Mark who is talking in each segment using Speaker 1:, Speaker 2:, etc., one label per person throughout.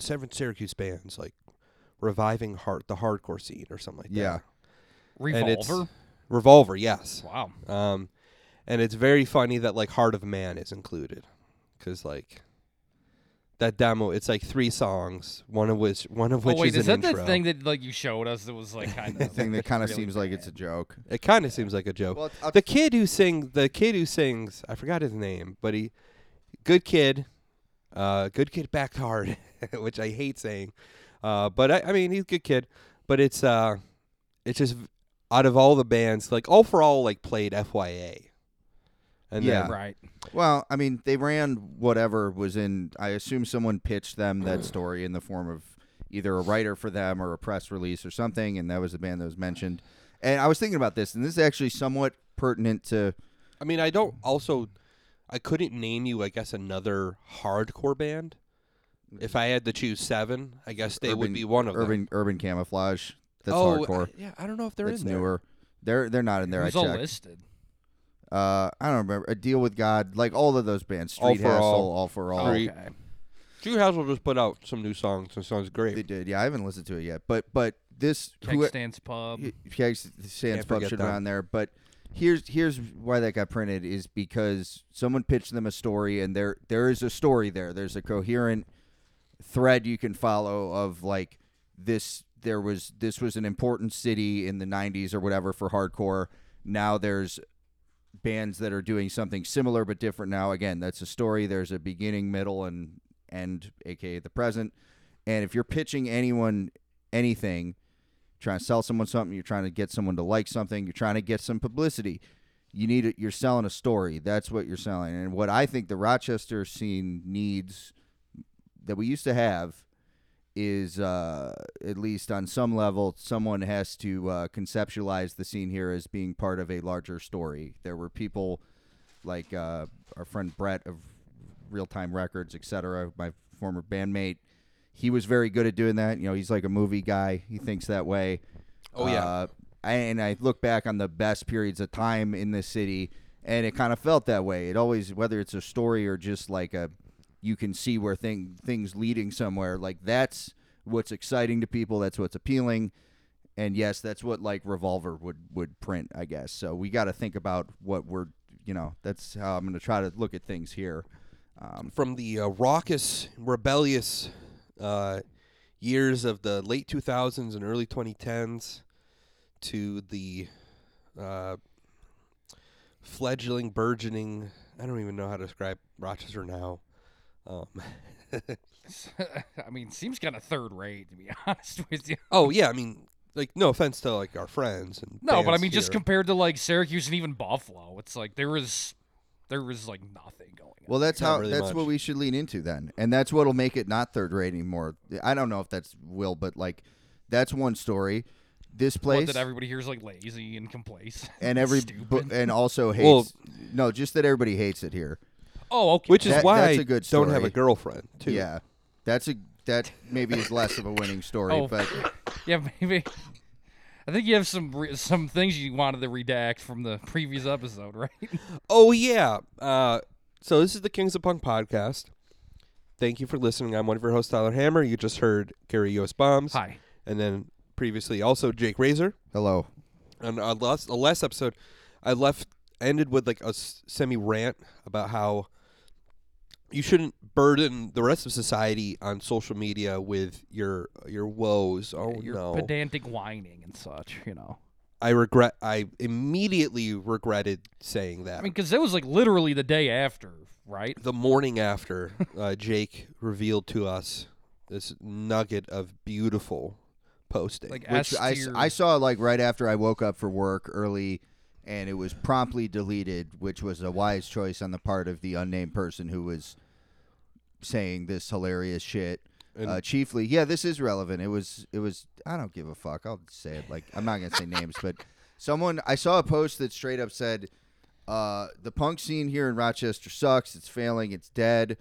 Speaker 1: seven seven Syracuse bands like reviving heart the hardcore scene or something like
Speaker 2: Yeah.
Speaker 1: that. And it's-
Speaker 3: Revolver.
Speaker 1: Revolver, yes.
Speaker 3: Wow.
Speaker 1: Um, and it's very funny that like Heart of Man is included, because like that demo, it's like three songs, one of which one of which
Speaker 3: Oh
Speaker 1: which
Speaker 3: wait,
Speaker 1: is,
Speaker 3: is
Speaker 1: an
Speaker 3: that
Speaker 1: intro.
Speaker 3: the thing that like you showed us that was like kind
Speaker 2: The
Speaker 3: of
Speaker 2: thing that kind of
Speaker 3: really
Speaker 2: seems like it's a joke.
Speaker 1: It kind of seems like a joke.
Speaker 2: Well,
Speaker 1: the kid who sing the kid who sings, I forgot his name, but he, good kid, uh, good kid backed hard, which I hate saying, uh, but I, I mean he's a good kid, but it's uh, it's just out of all the bands, like all for all like played FYA, and
Speaker 2: Yeah.
Speaker 1: then
Speaker 3: Right.
Speaker 2: Well, I mean, they ran whatever was in. I assume someone pitched them that story in the form of either a writer for them or a press release or something, and that was the band that was mentioned. And I was thinking about this, and this is actually somewhat pertinent to.
Speaker 1: I mean, I don't also, I couldn't name you, I guess, another hardcore band. If I had to choose seven, I guess they would be one of them.
Speaker 2: urban urban camouflage. That's
Speaker 1: oh,
Speaker 2: hardcore.
Speaker 1: I- yeah, I don't know if they're
Speaker 2: That's
Speaker 1: in there.
Speaker 2: newer. They're they're not in there.
Speaker 3: Who's
Speaker 2: I
Speaker 3: all
Speaker 2: checked.
Speaker 3: listed?
Speaker 2: Uh, I don't remember. A deal with God, like all of those bands.
Speaker 1: All
Speaker 2: Street
Speaker 1: for
Speaker 2: Hassle,
Speaker 1: All.
Speaker 2: all for all.
Speaker 1: Three.
Speaker 3: okay.
Speaker 1: Drew Hassel just put out some new songs. It sounds great.
Speaker 2: They did. Yeah, I haven't listened to it yet, but but this
Speaker 3: Keg
Speaker 2: who,
Speaker 3: Stands Pub.
Speaker 2: Keg Sands Pub
Speaker 1: forget
Speaker 2: should be on there. But here's here's why that got printed is because someone pitched them a story, and there there is a story there. There's a coherent thread you can follow of like this. There was this was an important city in the '90s or whatever for hardcore. Now there's bands that are doing something similar but different now. Again, that's a story. There's a beginning, middle, and end, aka the present. And if you're pitching anyone anything, trying to sell someone something, you're trying to get someone to like something, you're trying to get some publicity. You need it. You're selling a story. That's what you're selling. And what I think the Rochester scene needs that we used to have is uh, at least on some level, someone has to uh, conceptualize the scene here as being part of a larger story. There were people like uh, our friend Brett of Real Time Records, etc., my former bandmate. He was very good at doing that. You know, he's like a movie guy. He thinks that way.
Speaker 1: Oh, yeah.
Speaker 2: Uh, and I look back on the best periods of time in this city, and it kind of felt that way. It always, whether it's a story or just like a, you can see where thing things leading somewhere. Like that's what's exciting to people. That's what's appealing. And yes, that's what like Revolver would would print, I guess. So we got to think about what we're, you know, that's how I'm going to try to look at things here. Um,
Speaker 1: From the uh, raucous, rebellious uh, years of the late 2000s and early 2010s to the uh, fledgling, burgeoning, I don't even know how to describe Rochester now. Um,
Speaker 3: I mean, seems kind of third rate to be honest with you.
Speaker 1: oh, yeah, I mean, like, no offense to, like, our friends. and
Speaker 3: No, but I
Speaker 1: bands
Speaker 3: mean, just compared to like Syracuse and even Buffalo, it's like there was there was like nothing going on.
Speaker 2: well, that's
Speaker 1: Not
Speaker 2: how
Speaker 1: really
Speaker 2: that's
Speaker 1: much.
Speaker 2: what we should lean into then, and that's what'll make it not third rate anymore. I don't know if that's will, but like that's one story. This
Speaker 3: What,
Speaker 2: place
Speaker 3: that everybody here is like lazy and complacent
Speaker 2: and every
Speaker 3: stupid.
Speaker 2: bu- and also hates.
Speaker 1: Well-
Speaker 2: no, just that everybody hates it here.
Speaker 3: Oh, okay.
Speaker 1: Which is
Speaker 2: That-
Speaker 1: why
Speaker 2: that's
Speaker 1: I
Speaker 2: a good
Speaker 1: don't have
Speaker 2: story.
Speaker 1: a girlfriend, too.
Speaker 2: Yeah, that's a that maybe is less of a winning story,
Speaker 3: Oh.
Speaker 2: but
Speaker 3: yeah, maybe. I think you have some re- some things you wanted to redact from the previous episode, right?
Speaker 1: Oh yeah. Uh, so this is the Kings of Punk podcast. Thank you for listening. I'm one of your hosts, Tyler Hammer. You just heard Gary Yost Bombs,
Speaker 3: Hi.
Speaker 1: and then previously also Jake Razor.
Speaker 2: hello.
Speaker 1: On our last, the last episode, I left ended with like a semi rant about how you shouldn't burden the rest of society on social media with your your woes. Oh
Speaker 3: Your
Speaker 1: no.
Speaker 3: pedantic whining and such, you know.
Speaker 1: I regret. I immediately regretted saying that.
Speaker 3: I mean, because it was like literally the day after, right?
Speaker 1: the morning after uh, Jake revealed to us this nugget of beautiful posting.
Speaker 3: Like
Speaker 2: Which I. I saw like right after I woke up for work early, and it was promptly deleted, which was a wise choice on the part of the unnamed person who was saying this hilarious shit.
Speaker 1: And-
Speaker 2: uh, chiefly, yeah, this is relevant. It was, it was. I don't give a fuck. I'll say it. Like I'm not gonna say names, but someone I saw a post that straight up said, uh, "The punk scene here in Rochester sucks. It's failing. It's dead.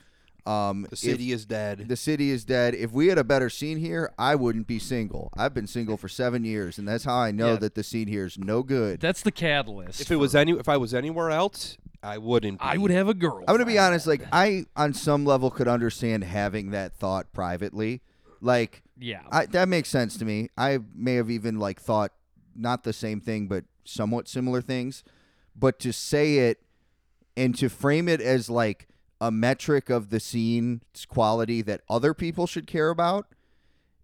Speaker 2: Um,
Speaker 1: the
Speaker 2: if-
Speaker 1: city is dead.
Speaker 2: the city is dead. If we had a better scene here, I wouldn't be single. I've been single for seven years, and that's how I know
Speaker 3: Yeah.
Speaker 2: that the scene here is no good.
Speaker 3: That's the catalyst.
Speaker 1: if it was any, if I was anywhere else, I wouldn't.
Speaker 3: I would have a girl.
Speaker 2: I'm gonna be honest. Like I, on some level, could understand having that thought privately. Like
Speaker 3: Yeah.
Speaker 2: I, that makes sense to me. I may have even like thought not the same thing, but somewhat similar things. But to say it and to frame it as like a metric of the scene's quality that other people should care about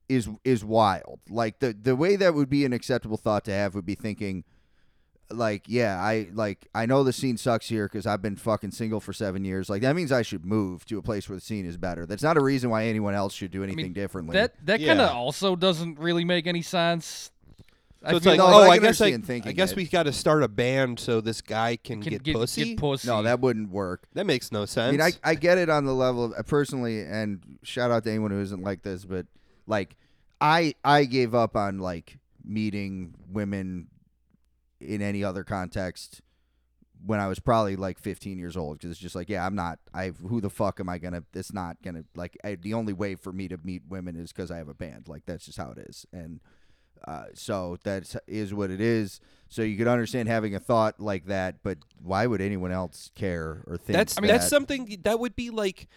Speaker 2: is is wild. Like the the way that would be an acceptable thought to have would be thinking like yeah i like i know the scene sucks here because i've been fucking single for seven years like that means i should move to a place where the scene is better that's not a reason why anyone else should do anything differently
Speaker 3: that that kind of also doesn't really make any sense. I
Speaker 1: So it's like,
Speaker 2: No,
Speaker 1: oh,
Speaker 2: I
Speaker 1: I
Speaker 2: can
Speaker 1: guess I,
Speaker 2: thinking
Speaker 1: I guess
Speaker 2: it.
Speaker 1: we got to start a band so this guy can,
Speaker 3: can
Speaker 1: get,
Speaker 3: get
Speaker 1: pussy.
Speaker 3: Get pussy.
Speaker 2: No, that wouldn't work.
Speaker 1: that makes no sense.
Speaker 2: I mean, I, I get it on the level of uh, personally, and shout out to anyone who isn't like this, but like, I I gave up on like meeting women in any other context when I was probably like 15 years old because it's just like, yeah, I'm not. I who the fuck am I gonna? It's not gonna like. I, the only way for me to meet women is because I have a band. Like that's just how it is, and uh, so that is what it is. So you could understand having a thought like that, but why would anyone else care or think?
Speaker 1: that's
Speaker 3: I mean,
Speaker 1: that's something that would be like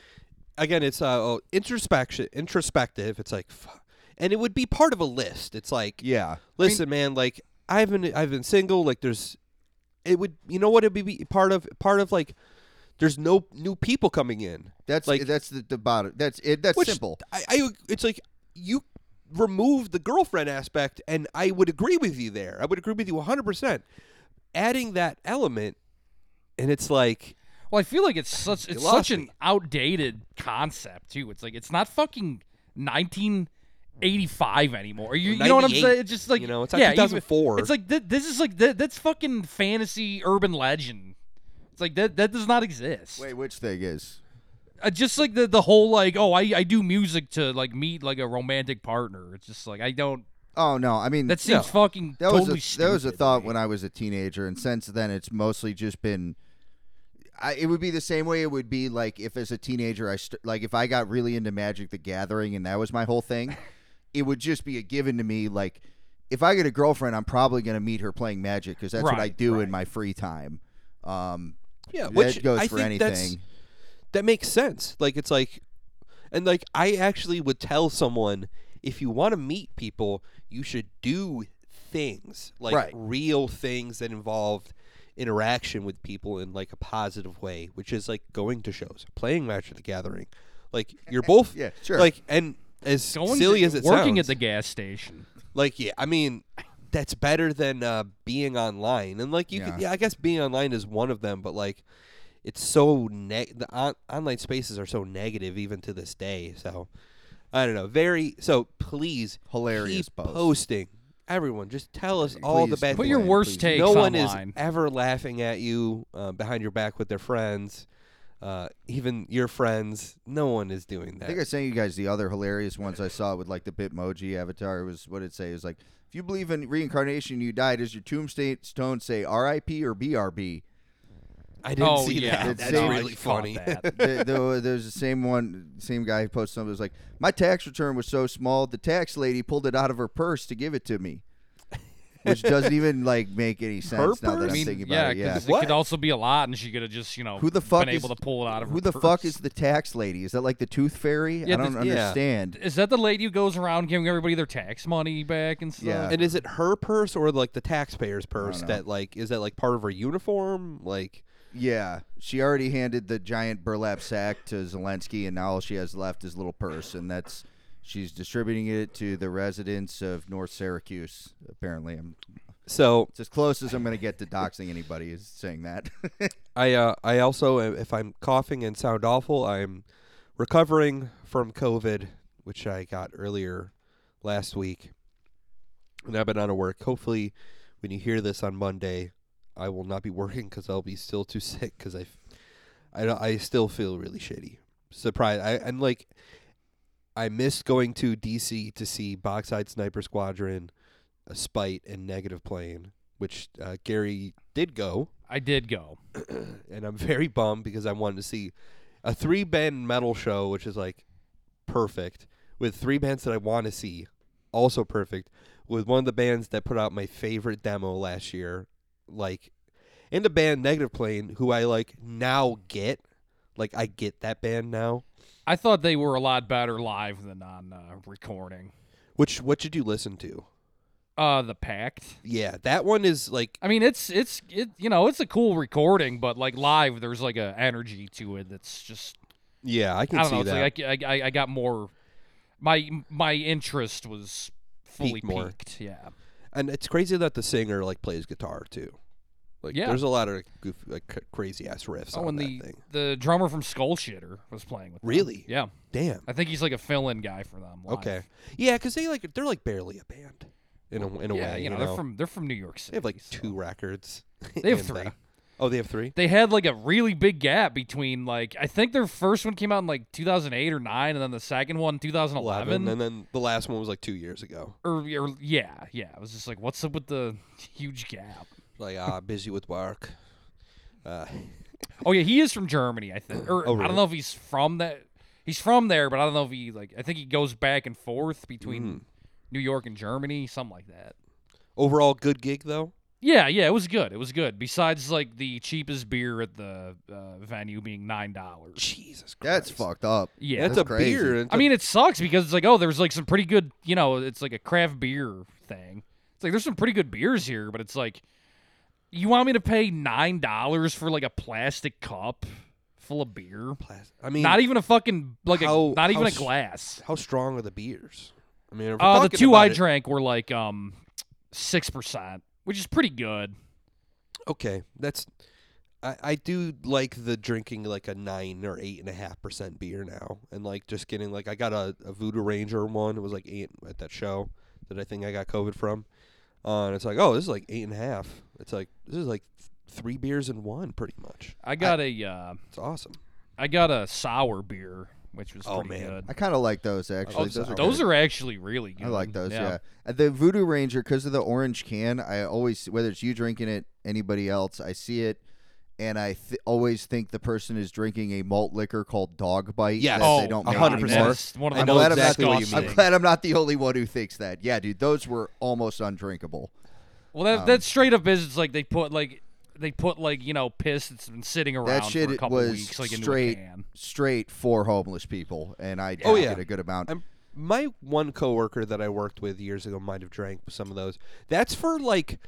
Speaker 1: again it's uh oh, introspection introspective it's like and it would be part of a list it's like
Speaker 2: Yeah,
Speaker 1: listen man like i haven't i've been single like there's it would you know what it would be part of part of like there's no new people coming in
Speaker 2: that's
Speaker 1: Like-
Speaker 2: that's the, the bottom. That's it. That's
Speaker 1: which
Speaker 2: simple.
Speaker 1: I, I it's like you remove the girlfriend aspect and i would agree with you there i would agree with you 100% adding that element and it's like
Speaker 3: Well, I feel like it's such it's such
Speaker 1: me.
Speaker 3: an outdated concept too. It's like it's not fucking 1985 anymore. You, you know what I'm saying? It's just like
Speaker 1: you know, it's not
Speaker 3: yeah, even-
Speaker 1: 2004.
Speaker 3: It's like th- this is like th- that's fucking fantasy urban legend. It's like that that does not exist.
Speaker 2: Wait, which thing is?
Speaker 3: Uh, just like the the whole like oh I I do music to like meet like a romantic partner. It's just like I don't.
Speaker 2: Oh no, I mean
Speaker 3: That seems fucking
Speaker 2: that
Speaker 3: totally
Speaker 2: was a, that was a thought
Speaker 3: me.
Speaker 2: when I was a teenager, and since then it's mostly just been. I, it would be the same way it would be like if as a teenager I st- like if I got really into Magic the Gathering and that was my whole thing, it would just be a given to me like if I get a girlfriend I'm probably gonna meet her playing Magic because that's what I
Speaker 3: Right,
Speaker 2: do in my free time. Um,
Speaker 1: yeah
Speaker 2: that
Speaker 1: which
Speaker 2: goes
Speaker 1: I
Speaker 2: for
Speaker 1: think that's
Speaker 2: anything.
Speaker 1: that makes sense. Like it's like, and like I actually would tell someone if you want to meet people, you should do things like
Speaker 2: Right.
Speaker 1: real things that involve interaction with people in like a positive way, which is like going to shows, playing Magic the Gathering. Like you're both
Speaker 2: Yeah, sure.
Speaker 1: like and as
Speaker 3: Going
Speaker 1: silly
Speaker 3: to,
Speaker 1: as it
Speaker 3: working
Speaker 1: sounds,
Speaker 3: at the gas station.
Speaker 1: like yeah, I mean that's better than uh, being online. And like you could
Speaker 2: Yeah.
Speaker 1: yeah, I guess being online is one of them, but like it's so neg. the on- online spaces are so negative even to this day. So I don't know. Very so please
Speaker 2: Hilarious
Speaker 1: keep
Speaker 2: post.
Speaker 1: posting. Everyone, just tell us all the
Speaker 2: Please
Speaker 1: bad
Speaker 3: Put
Speaker 1: things.
Speaker 3: your
Speaker 2: Please,
Speaker 3: worst
Speaker 2: please.
Speaker 3: takes
Speaker 1: no one
Speaker 3: online.
Speaker 1: is ever laughing at you uh, behind your back with their friends. Uh, even your friends, no one is doing that.
Speaker 2: I think I sent you guys the other hilarious ones I saw with like the Bitmoji avatar. It was what it say? It was like, if you believe in reincarnation, you die. Does your tombstone say R.I.P. or B.R.B.?
Speaker 1: I didn't
Speaker 3: oh
Speaker 1: see
Speaker 3: yeah,
Speaker 1: that.
Speaker 2: It's
Speaker 1: That's
Speaker 2: no, I
Speaker 1: really
Speaker 3: caught
Speaker 1: funny.
Speaker 3: that.
Speaker 2: the, the, there's the same one, same guy who posted something. It was like, my tax return was so small, the tax lady pulled it out of her purse to give it to me, which doesn't even like make any sense now that
Speaker 1: purse?
Speaker 2: I'm
Speaker 3: I mean,
Speaker 2: thinking
Speaker 3: yeah,
Speaker 2: about it. Yeah.
Speaker 3: 'cause it
Speaker 1: What?
Speaker 3: could also be a lot, and she could have just, you know,
Speaker 2: Who the fuck
Speaker 3: been able
Speaker 2: is-
Speaker 3: to pull it out of her
Speaker 2: Who the
Speaker 3: purse.
Speaker 2: fuck is the tax lady? Is that like the tooth fairy?
Speaker 3: Yeah,
Speaker 2: I don't
Speaker 3: the-
Speaker 1: yeah.
Speaker 2: understand.
Speaker 3: Is that the lady who goes around giving everybody their tax money back and stuff?
Speaker 2: Yeah.
Speaker 1: And is it her purse or like the taxpayer's purse that like is that like part of her uniform? Like
Speaker 2: Yeah, she already handed the giant burlap sack to Zelensky, and now all she has left is little purse, and that's she's distributing it to the residents of North Syracuse. Apparently, I'm
Speaker 1: so
Speaker 2: it's as close as I'm going to get to doxing anybody is saying that.
Speaker 1: I uh I also if I'm coughing and sound awful, I'm recovering from COVID, which I got earlier last week. And I've been out of work. Hopefully when you hear this on Monday, I will not be working cuz I'll be still too sick cuz I I I still feel really shitty. Surprise! I and like I missed going to DC to see Boxside Sniper Squadron, a Spite and Negative Plane, which uh, Gary did go
Speaker 3: I did go.
Speaker 1: and I'm very bummed because I wanted to see a three band metal show, which is like perfect, with three bands that I want to see, also perfect, with one of the bands that put out my favorite demo last year, like, and the band Negative Plane, who I like now get, like I get that band now.
Speaker 3: I thought they were a lot better live than on uh, recording.
Speaker 1: Which what did you listen to?
Speaker 3: Uh, the Pact.
Speaker 1: Yeah, that one is like
Speaker 3: I mean, it's it's it you know it's a cool recording, but like live, there's like a energy to it that's just
Speaker 1: yeah, I can
Speaker 3: I don't
Speaker 1: see
Speaker 3: know. It's
Speaker 1: that.
Speaker 3: like I, I I got more. My my interest was fully
Speaker 1: more.
Speaker 3: peaked. Yeah.
Speaker 1: and it's crazy that the singer like plays guitar too. Like
Speaker 3: Yeah.
Speaker 1: there's a lot of goof, like crazy ass riffs
Speaker 3: Oh,
Speaker 1: on
Speaker 3: and
Speaker 1: that
Speaker 3: the
Speaker 1: thing.
Speaker 3: the drummer from Skull Shitter was playing with them.
Speaker 1: Really?
Speaker 3: Yeah.
Speaker 1: Damn.
Speaker 3: I think he's like a fill-in guy for them. live.
Speaker 1: Okay. Yeah, because they like they're like barely a band in a in a
Speaker 3: yeah,
Speaker 1: way.
Speaker 3: you know, they're from they're from New York City.
Speaker 1: they have like
Speaker 3: so-
Speaker 1: two records.
Speaker 3: They have three.
Speaker 1: uh, oh, they have three.
Speaker 3: They had like a really big gap between like I think their first one came out in like 2008 or 9 and then the second one 2011
Speaker 1: Eleven, and then the last one was like two years ago.
Speaker 3: or, or yeah, yeah. I was just like what's up with the huge gap?
Speaker 1: Like ah, busy with work. Uh,
Speaker 3: Oh yeah, he is from Germany, I think. Or
Speaker 1: Oh,
Speaker 3: I don't know if he's from that. He's from there, but I don't know if he like. I think he goes back and forth between
Speaker 1: Mm.
Speaker 3: New York and Germany, something like that.
Speaker 1: overall, good gig though.
Speaker 3: Yeah, yeah, it was good. It was good. Besides, like the cheapest beer at the uh, venue being nine dollars.
Speaker 1: Jesus Christ,
Speaker 2: That's fucked up.
Speaker 3: Yeah,
Speaker 1: That's,
Speaker 2: That's
Speaker 1: a
Speaker 2: crazy.
Speaker 1: beer. It's
Speaker 3: I
Speaker 1: a-
Speaker 3: mean, it sucks because it's like, oh, there's like some pretty good, you know, it's like a craft beer thing. It's like there's some pretty good beers here, but it's like, you want me to pay nine dollars for like a plastic cup full of beer?
Speaker 1: plas- I mean,
Speaker 3: Not even a fucking like
Speaker 1: how-
Speaker 3: a not even a glass.
Speaker 1: how strong are the beers? I mean,
Speaker 3: Uh, the two I
Speaker 1: it-
Speaker 3: drank were like um six percent, which is pretty good.
Speaker 1: Okay, that's. I, I do like the drinking like a nine or eight and a half percent beer now, and like just getting like I got a, a Voodoo Ranger one. It was like eight at that show that I think I got COVID from, uh, and it's like oh this is like eight and a half. It's like this is like th- three beers in one pretty much.
Speaker 3: I got a uh,
Speaker 1: It's awesome.
Speaker 3: I got a sour beer, which was
Speaker 1: Oh,
Speaker 3: pretty
Speaker 1: man.
Speaker 3: good.
Speaker 2: I kind of like those
Speaker 3: Oh,
Speaker 2: actually.
Speaker 1: those
Speaker 2: those
Speaker 1: are
Speaker 2: are,
Speaker 3: those are actually really good.
Speaker 2: I like those. Yeah. Uh, The Voodoo Ranger, because of the orange can, I always, whether it's you drinking it, anybody else, I see it, and I th- always think the person is drinking a malt liquor called Dog Bite.
Speaker 1: Yes.
Speaker 3: Oh,
Speaker 2: they don't
Speaker 1: a
Speaker 2: make
Speaker 1: hundred
Speaker 2: anymore.
Speaker 1: percent.
Speaker 3: That's one of
Speaker 1: I
Speaker 3: the
Speaker 1: know
Speaker 3: most
Speaker 1: exactly what you
Speaker 3: disgusting-
Speaker 2: I'm glad I'm not the only one who thinks that. Yeah, dude, those were almost undrinkable.
Speaker 3: Well, that
Speaker 2: Um,
Speaker 3: that straight up business. like they put like they put like you know piss that's been sitting around
Speaker 2: That shit
Speaker 3: for a couple
Speaker 2: was
Speaker 3: weeks like into
Speaker 2: straight-
Speaker 3: a can.
Speaker 2: Straight for homeless people, and I
Speaker 1: Oh, yeah.
Speaker 2: it a good amount.
Speaker 1: I'm, my one coworker that I worked with years ago might have drank some of those. That's for like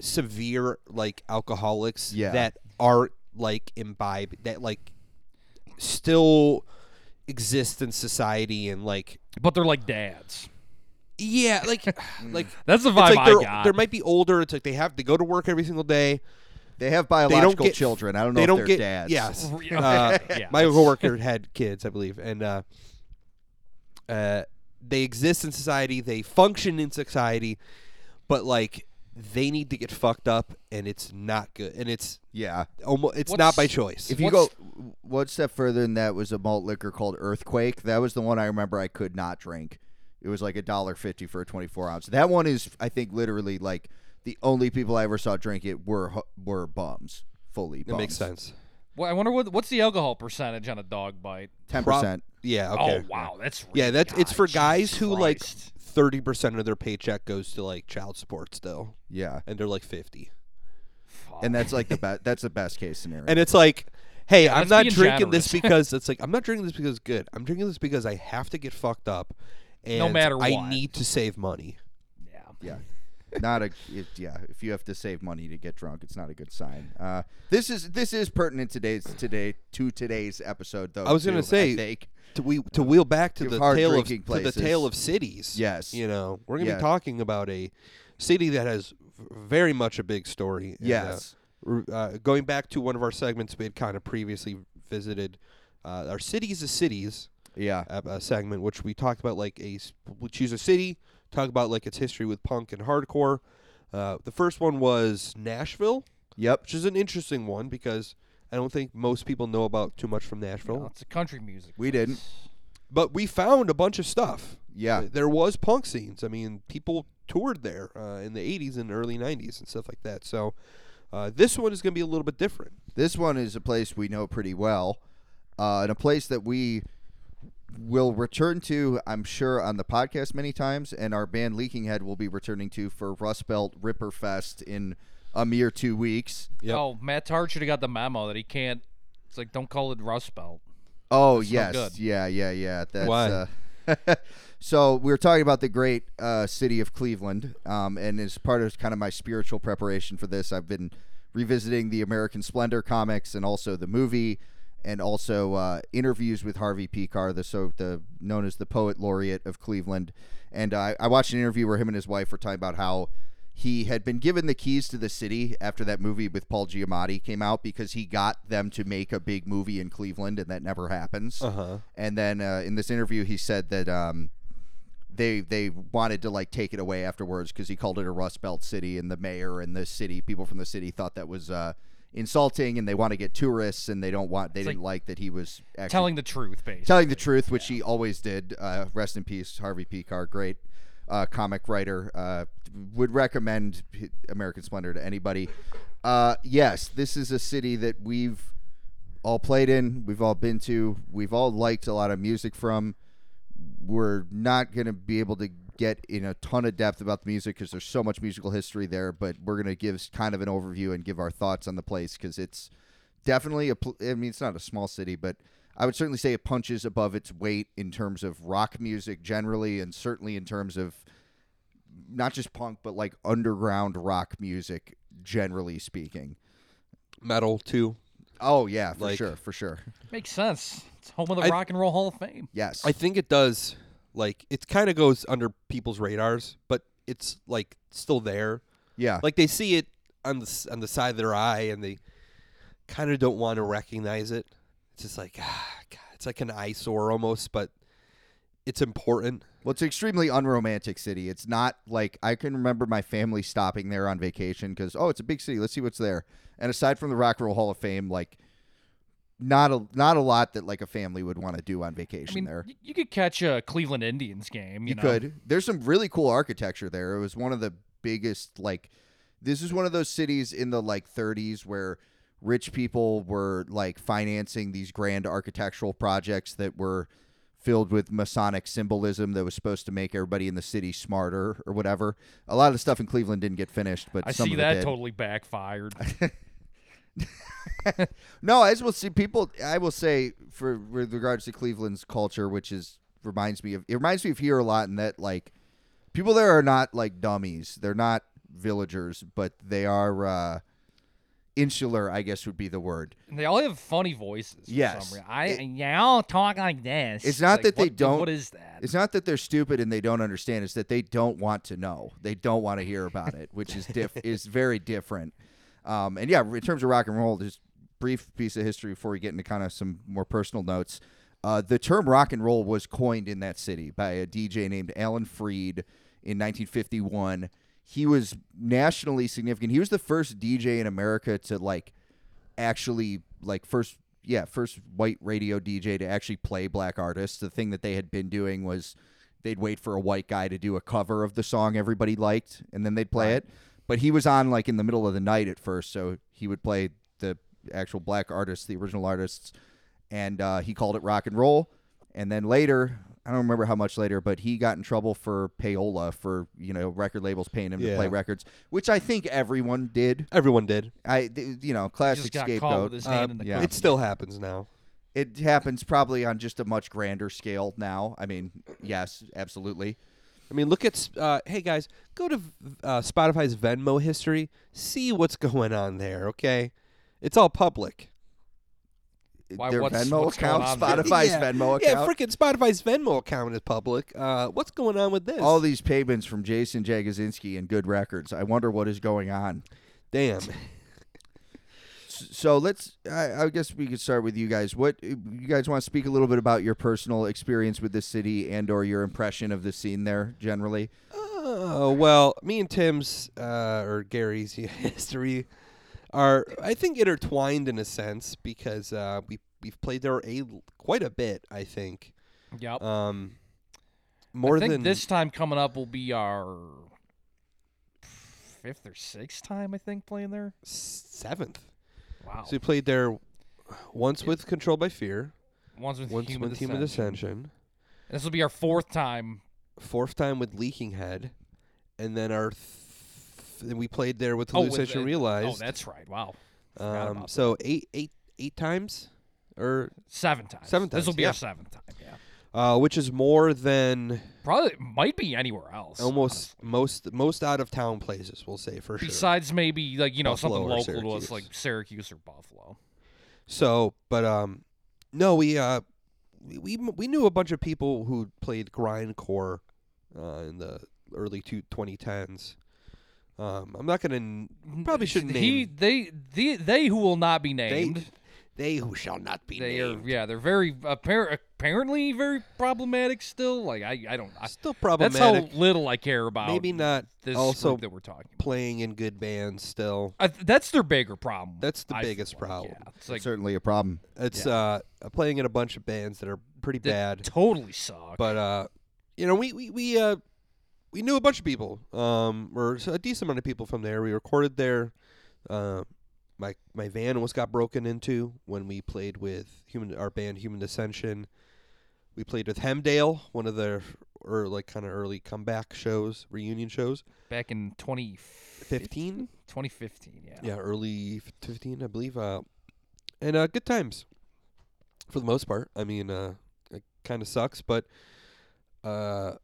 Speaker 1: severe like alcoholics
Speaker 2: Yeah.
Speaker 1: that aren't like imbibe that like still exist in society and like
Speaker 3: But they're like dads.
Speaker 1: yeah like like
Speaker 3: That's the vibe
Speaker 1: like
Speaker 3: I got.
Speaker 1: they might be older it's like they have to go to work every single day
Speaker 2: They have
Speaker 1: they don't
Speaker 2: biological
Speaker 1: get
Speaker 2: children. I don't know
Speaker 1: they
Speaker 2: if
Speaker 1: don't
Speaker 2: they're
Speaker 1: get
Speaker 2: dads.
Speaker 1: yes
Speaker 3: Yeah.
Speaker 1: uh,
Speaker 3: Yeah,
Speaker 1: my coworker had kids, I believe, and uh, uh, they exist in society. They function in society, but like they need to get fucked up, and it's not good. And it's
Speaker 2: Yeah.
Speaker 1: almost it's
Speaker 3: What's-
Speaker 1: not by choice.
Speaker 2: If you go one step further than that was a malt liquor called Earthquake. That was the one I remember I could not drink. It was like a dollar fifty for a twenty four ounce. That one is, I think, literally like the only people I ever saw drink it were hu- were bums, fully.
Speaker 1: it makes sense.
Speaker 3: Well, I wonder what what's the alcohol percentage on a dog bite.
Speaker 2: Ten
Speaker 1: Prob-
Speaker 2: percent.
Speaker 1: Yeah. Oh, okay.
Speaker 3: Oh wow, that's
Speaker 1: Yeah,
Speaker 3: really-
Speaker 1: that's it's
Speaker 3: God,
Speaker 1: for guys
Speaker 3: Jesus
Speaker 1: who like
Speaker 3: Christ.
Speaker 1: Thirty percent of their paycheck goes to like child support still,
Speaker 2: Yeah,
Speaker 1: and they're like fifty.
Speaker 3: Fuck.
Speaker 2: and that's like the best. That's the best case scenario.
Speaker 1: And it's like, hey, I'm
Speaker 3: that's
Speaker 1: not
Speaker 3: being
Speaker 1: drinking this
Speaker 3: generous.
Speaker 1: because it's like I'm not drinking this because it's good. I'm drinking this because I have to get fucked up, and
Speaker 3: matter what,
Speaker 1: I
Speaker 3: what.
Speaker 1: need to save money.
Speaker 3: yeah.
Speaker 2: yeah. Not a it, yeah. If you have to save money to get drunk, it's not a good sign. Uh, this is this is pertinent today's today to today's episode though.
Speaker 1: I was gonna
Speaker 2: too,
Speaker 1: say,
Speaker 2: I think.
Speaker 1: To we to wheel back to the
Speaker 2: hard
Speaker 1: tale of
Speaker 2: drinking
Speaker 1: to the
Speaker 2: places.
Speaker 1: tale of cities.
Speaker 2: Yes.
Speaker 1: you know we're gonna
Speaker 2: Yeah.
Speaker 1: be talking about a city that has very much a big story. and, uh,
Speaker 2: Yes.
Speaker 1: r- uh, going back to one of our segments we had kind of previously visited, uh, our cities of cities
Speaker 2: Yeah.
Speaker 1: uh, uh, segment, which we talked about like a s- we choose a city, talk about like its history with punk and hardcore. Uh, the first one was Nashville,
Speaker 2: Yep.
Speaker 1: which is an interesting one because I don't think most people know about too much from Nashville.
Speaker 3: No, it's a country music.
Speaker 2: We didn't.
Speaker 1: But we found a bunch of stuff.
Speaker 2: Yeah.
Speaker 1: There was punk scenes. I mean, people toured there uh, in the 80s and early 90s and stuff like that. So uh, this one is going to be a little bit different.
Speaker 2: This one is a place we know pretty well, uh, and a place that we will return to, I'm sure, on the podcast many times, and our band Leaking Head will be returning to for Rust Belt Ripper Fest in a mere two weeks.
Speaker 1: Yep.
Speaker 3: Oh, Matt Tart should have got the memo that he can't. It's like don't call it Rust Belt.
Speaker 2: Oh
Speaker 3: That's no
Speaker 2: yes,
Speaker 3: good.
Speaker 2: yeah, yeah, yeah. That's
Speaker 1: Why?
Speaker 2: Uh, so we were talking about the great uh, city of Cleveland, um, and as part of kind of my spiritual preparation for this, I've been revisiting the American Splendor comics and also the movie, and also uh, interviews with Harvey Pekar, the so the known as the poet laureate of Cleveland. And I, I watched an interview where him and his wife were talking about how he had been given the keys to the city after that movie with Paul Giamatti came out because he got them to make a big movie in Cleveland, and that never happens.
Speaker 1: Uh huh.
Speaker 2: And then uh, in this interview, he said that um, they they wanted to like take it away afterwards because he called it a Rust Belt city, and the mayor and the city people from the city thought that was uh, insulting, and they want to get tourists, and they don't want they
Speaker 3: It's
Speaker 2: didn't like, that he was actually
Speaker 3: Telling the truth, basically.
Speaker 2: telling the truth, which he always did. Uh, rest in peace, Harvey Pekar, great uh, comic writer. Uh, would recommend American Splendor to anybody. Uh, yes, this is a city that we've all played in, we've all been to, we've all liked a lot of music from. We're not going to be able to get in a ton of depth about the music because there's so much musical history there, but we're going to give kind of an overview and give our thoughts on the place because it's definitely a. pl- I mean, it's not a small city, but I would certainly say it punches above its weight in terms of rock music generally, and certainly in terms of not just punk, but like underground rock music, generally speaking.
Speaker 1: Metal too.
Speaker 2: Oh yeah, for
Speaker 1: Like-
Speaker 2: sure, for sure.
Speaker 3: Makes sense. It's home of the
Speaker 1: I-
Speaker 3: Rock and Roll Hall of Fame.
Speaker 2: Yes,
Speaker 1: I think it does. Like it kind of goes under people's radars, but it's like still there.
Speaker 2: yeah,
Speaker 1: Like they see it on the on the side of their eye, and they kind of don't want to recognize it. It's just like ah, God, it's like an eyesore almost, but it's important.
Speaker 2: Well, it's an extremely unromantic city. It's not like I can remember my family stopping there on vacation because oh, it's a big city. Let's see what's there. And aside from the Rock and Roll Hall of Fame, like not a not a lot that like a family would want to do on vacation
Speaker 3: I mean,
Speaker 2: there.
Speaker 3: y- you could catch a Cleveland Indians game. You,
Speaker 2: You,
Speaker 3: know?
Speaker 2: could. There's some really cool architecture there. It was one of the biggest like this is one of those cities in the like 30s where rich people were like financing these grand architectural projects that were filled with masonic symbolism that was supposed to make everybody in the city smarter or whatever. A lot of the stuff in Cleveland didn't get finished, but
Speaker 3: I
Speaker 2: some
Speaker 3: see
Speaker 2: of it
Speaker 3: that totally backfired.
Speaker 2: No, as we'll see, people. I will say, for with regards to Cleveland's culture, which is reminds me of it reminds me of here a lot, in that like people there are not like dummies. They're not villagers, but they are uh, insular. I guess would be the word.
Speaker 3: They all have funny voices.
Speaker 2: Yes.
Speaker 3: I
Speaker 2: It-
Speaker 3: yeah, all talk like this.
Speaker 2: It's not
Speaker 3: like,
Speaker 2: that they
Speaker 3: what-
Speaker 2: don't-
Speaker 3: What is that?
Speaker 2: It's not that they're stupid and they don't understand. It's that they don't want to know. They don't want to hear about it, which is diff- is very different. Um, and yeah, in terms of rock and roll, just brief piece of history before we get into kind of some more personal notes. Uh, the term rock and roll was coined in that city by a DJ named Alan Freed in 1951. He was nationally significant. He was the first DJ in America to like actually like first yeah first white radio DJ to actually play black artists. The thing that they had been doing was they'd wait for a white guy to do a cover of the song everybody liked, and then they'd play it. But he was on like in the middle of the night at first, so he would play the actual black artists, the original artists, and uh, he called it rock and roll. And then later, I don't remember how much later, but he got in trouble for payola for you know record labels paying him to
Speaker 1: Yeah.
Speaker 2: play records, which I think everyone did.
Speaker 1: Everyone did.
Speaker 2: I th- you know
Speaker 3: He
Speaker 2: classic
Speaker 3: just got caught
Speaker 2: scapegoat.
Speaker 3: his
Speaker 1: Uh,
Speaker 3: hand in the
Speaker 2: yeah.
Speaker 3: cup.
Speaker 1: It still happens now.
Speaker 2: It happens probably on just a much grander scale now. I mean, yes, absolutely.
Speaker 1: I mean, look at uh, hey guys, go to uh, Spotify's Venmo history, see what's going on there. Okay, it's all public.
Speaker 3: Why,
Speaker 2: Their
Speaker 3: what's-
Speaker 2: Venmo
Speaker 3: what's going
Speaker 2: account,
Speaker 3: on there?
Speaker 2: Spotify's
Speaker 1: yeah.
Speaker 2: Venmo account.
Speaker 1: Yeah, freaking Spotify's Venmo account is public. Uh, what's going on with this?
Speaker 2: All these payments from Jason Jagosinski and Good Records. I wonder what is going on.
Speaker 1: damn.
Speaker 2: S- So let's. I, I guess we could start with you guys. What you guys want to speak a little bit about your personal experience with this city and or your impression of the scene there generally?
Speaker 1: Oh well, me and Tim's uh, or Gary's history are, I think, intertwined in a sense because uh, we we've played there a quite a bit. I think
Speaker 3: Yep.
Speaker 1: um, more
Speaker 3: I think
Speaker 1: than
Speaker 3: this time coming up will be our fifth or sixth time. I think playing there.
Speaker 1: seventh.
Speaker 3: Wow.
Speaker 1: So we played there once with Control by Fear,
Speaker 3: Once with
Speaker 1: once
Speaker 3: Human
Speaker 1: with Human
Speaker 3: Ascension.
Speaker 1: Ascension,
Speaker 3: This will be our fourth time.
Speaker 1: fourth time with Leaking Head, and then our th- and we played there with
Speaker 3: Oh, with
Speaker 1: Hallucination
Speaker 3: the-
Speaker 1: Realized.
Speaker 3: Oh, that's right. Wow.
Speaker 1: Um, so eight, eight, eight times, or
Speaker 3: Seven times.
Speaker 1: Seven times.
Speaker 3: This will be
Speaker 1: yeah.
Speaker 3: our seventh time. Yeah.
Speaker 1: uh, which is more than
Speaker 3: Probably might be anywhere else.
Speaker 1: almost most most out of town places. We'll say for sure.
Speaker 3: Besides maybe like you know
Speaker 1: Buffalo
Speaker 3: something local to us like Syracuse or Buffalo.
Speaker 1: So, but um, no, we uh, we we, we knew a bunch of people who played grindcore uh, in the early two, 2010s. Um, I'm not gonna n- probably shouldn't
Speaker 3: He
Speaker 1: name
Speaker 3: they the they who will not be named.
Speaker 1: they who shall not be
Speaker 3: They are
Speaker 1: named.
Speaker 3: yeah they're very appar- apparently very problematic still. Like I I don't. I,
Speaker 1: Still problematic.
Speaker 3: that's
Speaker 1: problematic.
Speaker 3: how little I care about.
Speaker 1: Maybe not
Speaker 3: this
Speaker 1: also
Speaker 3: group that we're talking. about.
Speaker 1: playing in good bands. Still,
Speaker 3: I, that's their bigger problem.
Speaker 1: That's the
Speaker 3: I
Speaker 1: biggest
Speaker 3: like,
Speaker 1: problem.
Speaker 3: Yeah. It's like
Speaker 2: Certainly a problem.
Speaker 1: it's uh playing in a bunch of bands that are pretty
Speaker 3: they
Speaker 1: bad.
Speaker 3: totally suck.
Speaker 1: But uh, you know, we we we uh we knew a bunch of people, um, or a decent amount of people from there. We recorded there. Uh, my my van almost got broken into when we played with human our band Human Dissension. We played with Hemdale, one of their or like kind of early comeback shows, reunion shows.
Speaker 3: back in 2015, 2015, yeah.
Speaker 1: Yeah, early f- 15, I believe. Uh, and uh, good times for the most part. I mean, uh, it kind of sucks, but uh,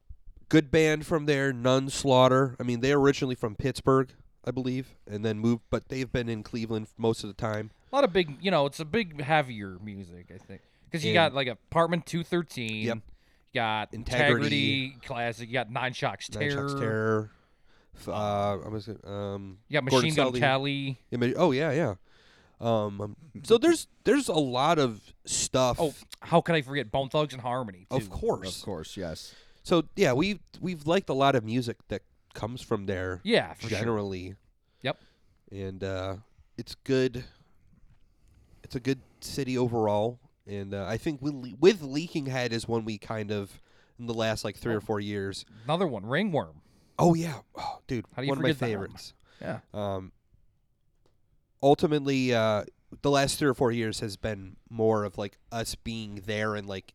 Speaker 1: good band from there, Nunslaughter. I mean, they're originally from Pittsburgh, I believe, and then moved, but they've been in Cleveland most of the time.
Speaker 3: A lot of big, you know, it's a big heavier music, I think, because you
Speaker 1: And-
Speaker 3: got like Apartment 213.
Speaker 1: Yep.
Speaker 3: You got
Speaker 1: Integrity.
Speaker 3: Integrity, Classic. You got Nine Shocks
Speaker 1: Nine
Speaker 3: Terror.
Speaker 1: Shocks Terror. F- Uh, I was um,
Speaker 3: You got
Speaker 1: Gordon
Speaker 3: Machine Gun
Speaker 1: Sully.
Speaker 3: Kelly.
Speaker 1: Ima- oh yeah, yeah. Um, um, so there's there's a lot of stuff.
Speaker 3: Oh, how could I forget Bone Thugs and Harmony? Too.
Speaker 1: of course.
Speaker 2: Of course, yes.
Speaker 1: So yeah, we we've liked a lot of music that comes from there.
Speaker 3: Yeah, for sure.
Speaker 1: generally.
Speaker 3: Yep.
Speaker 1: And uh, it's good. It's a good city overall, and uh, I think with, with Leaking Head is one we kind of in the last like three or four years.
Speaker 3: Another one, Ringworm.
Speaker 1: Oh yeah, oh, dude,
Speaker 3: How do you
Speaker 1: one of my
Speaker 3: forget that one?
Speaker 1: favorites.
Speaker 3: Yeah.
Speaker 1: Um, ultimately, uh, the last three or four years has been more of like us being there and like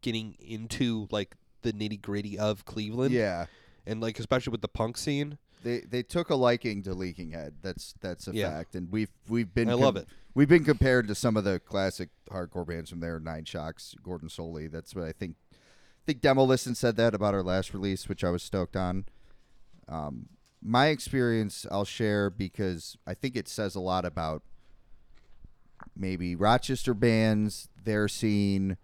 Speaker 1: getting into like the nitty gritty of Cleveland.
Speaker 2: Yeah.
Speaker 1: and like especially with the punk scene.
Speaker 2: They they took a liking to Leaking Head. That's that's a
Speaker 1: Yeah.
Speaker 2: fact, and we've we've been
Speaker 1: I love it.
Speaker 2: We've been compared to some of the classic hardcore bands from there, Nine Shocks, Gordon Solie. That's what I think. I think Demo Listen said that about our last release, which I was stoked on. Um, my experience, I'll share because I think it says a lot about maybe Rochester bands, their scene.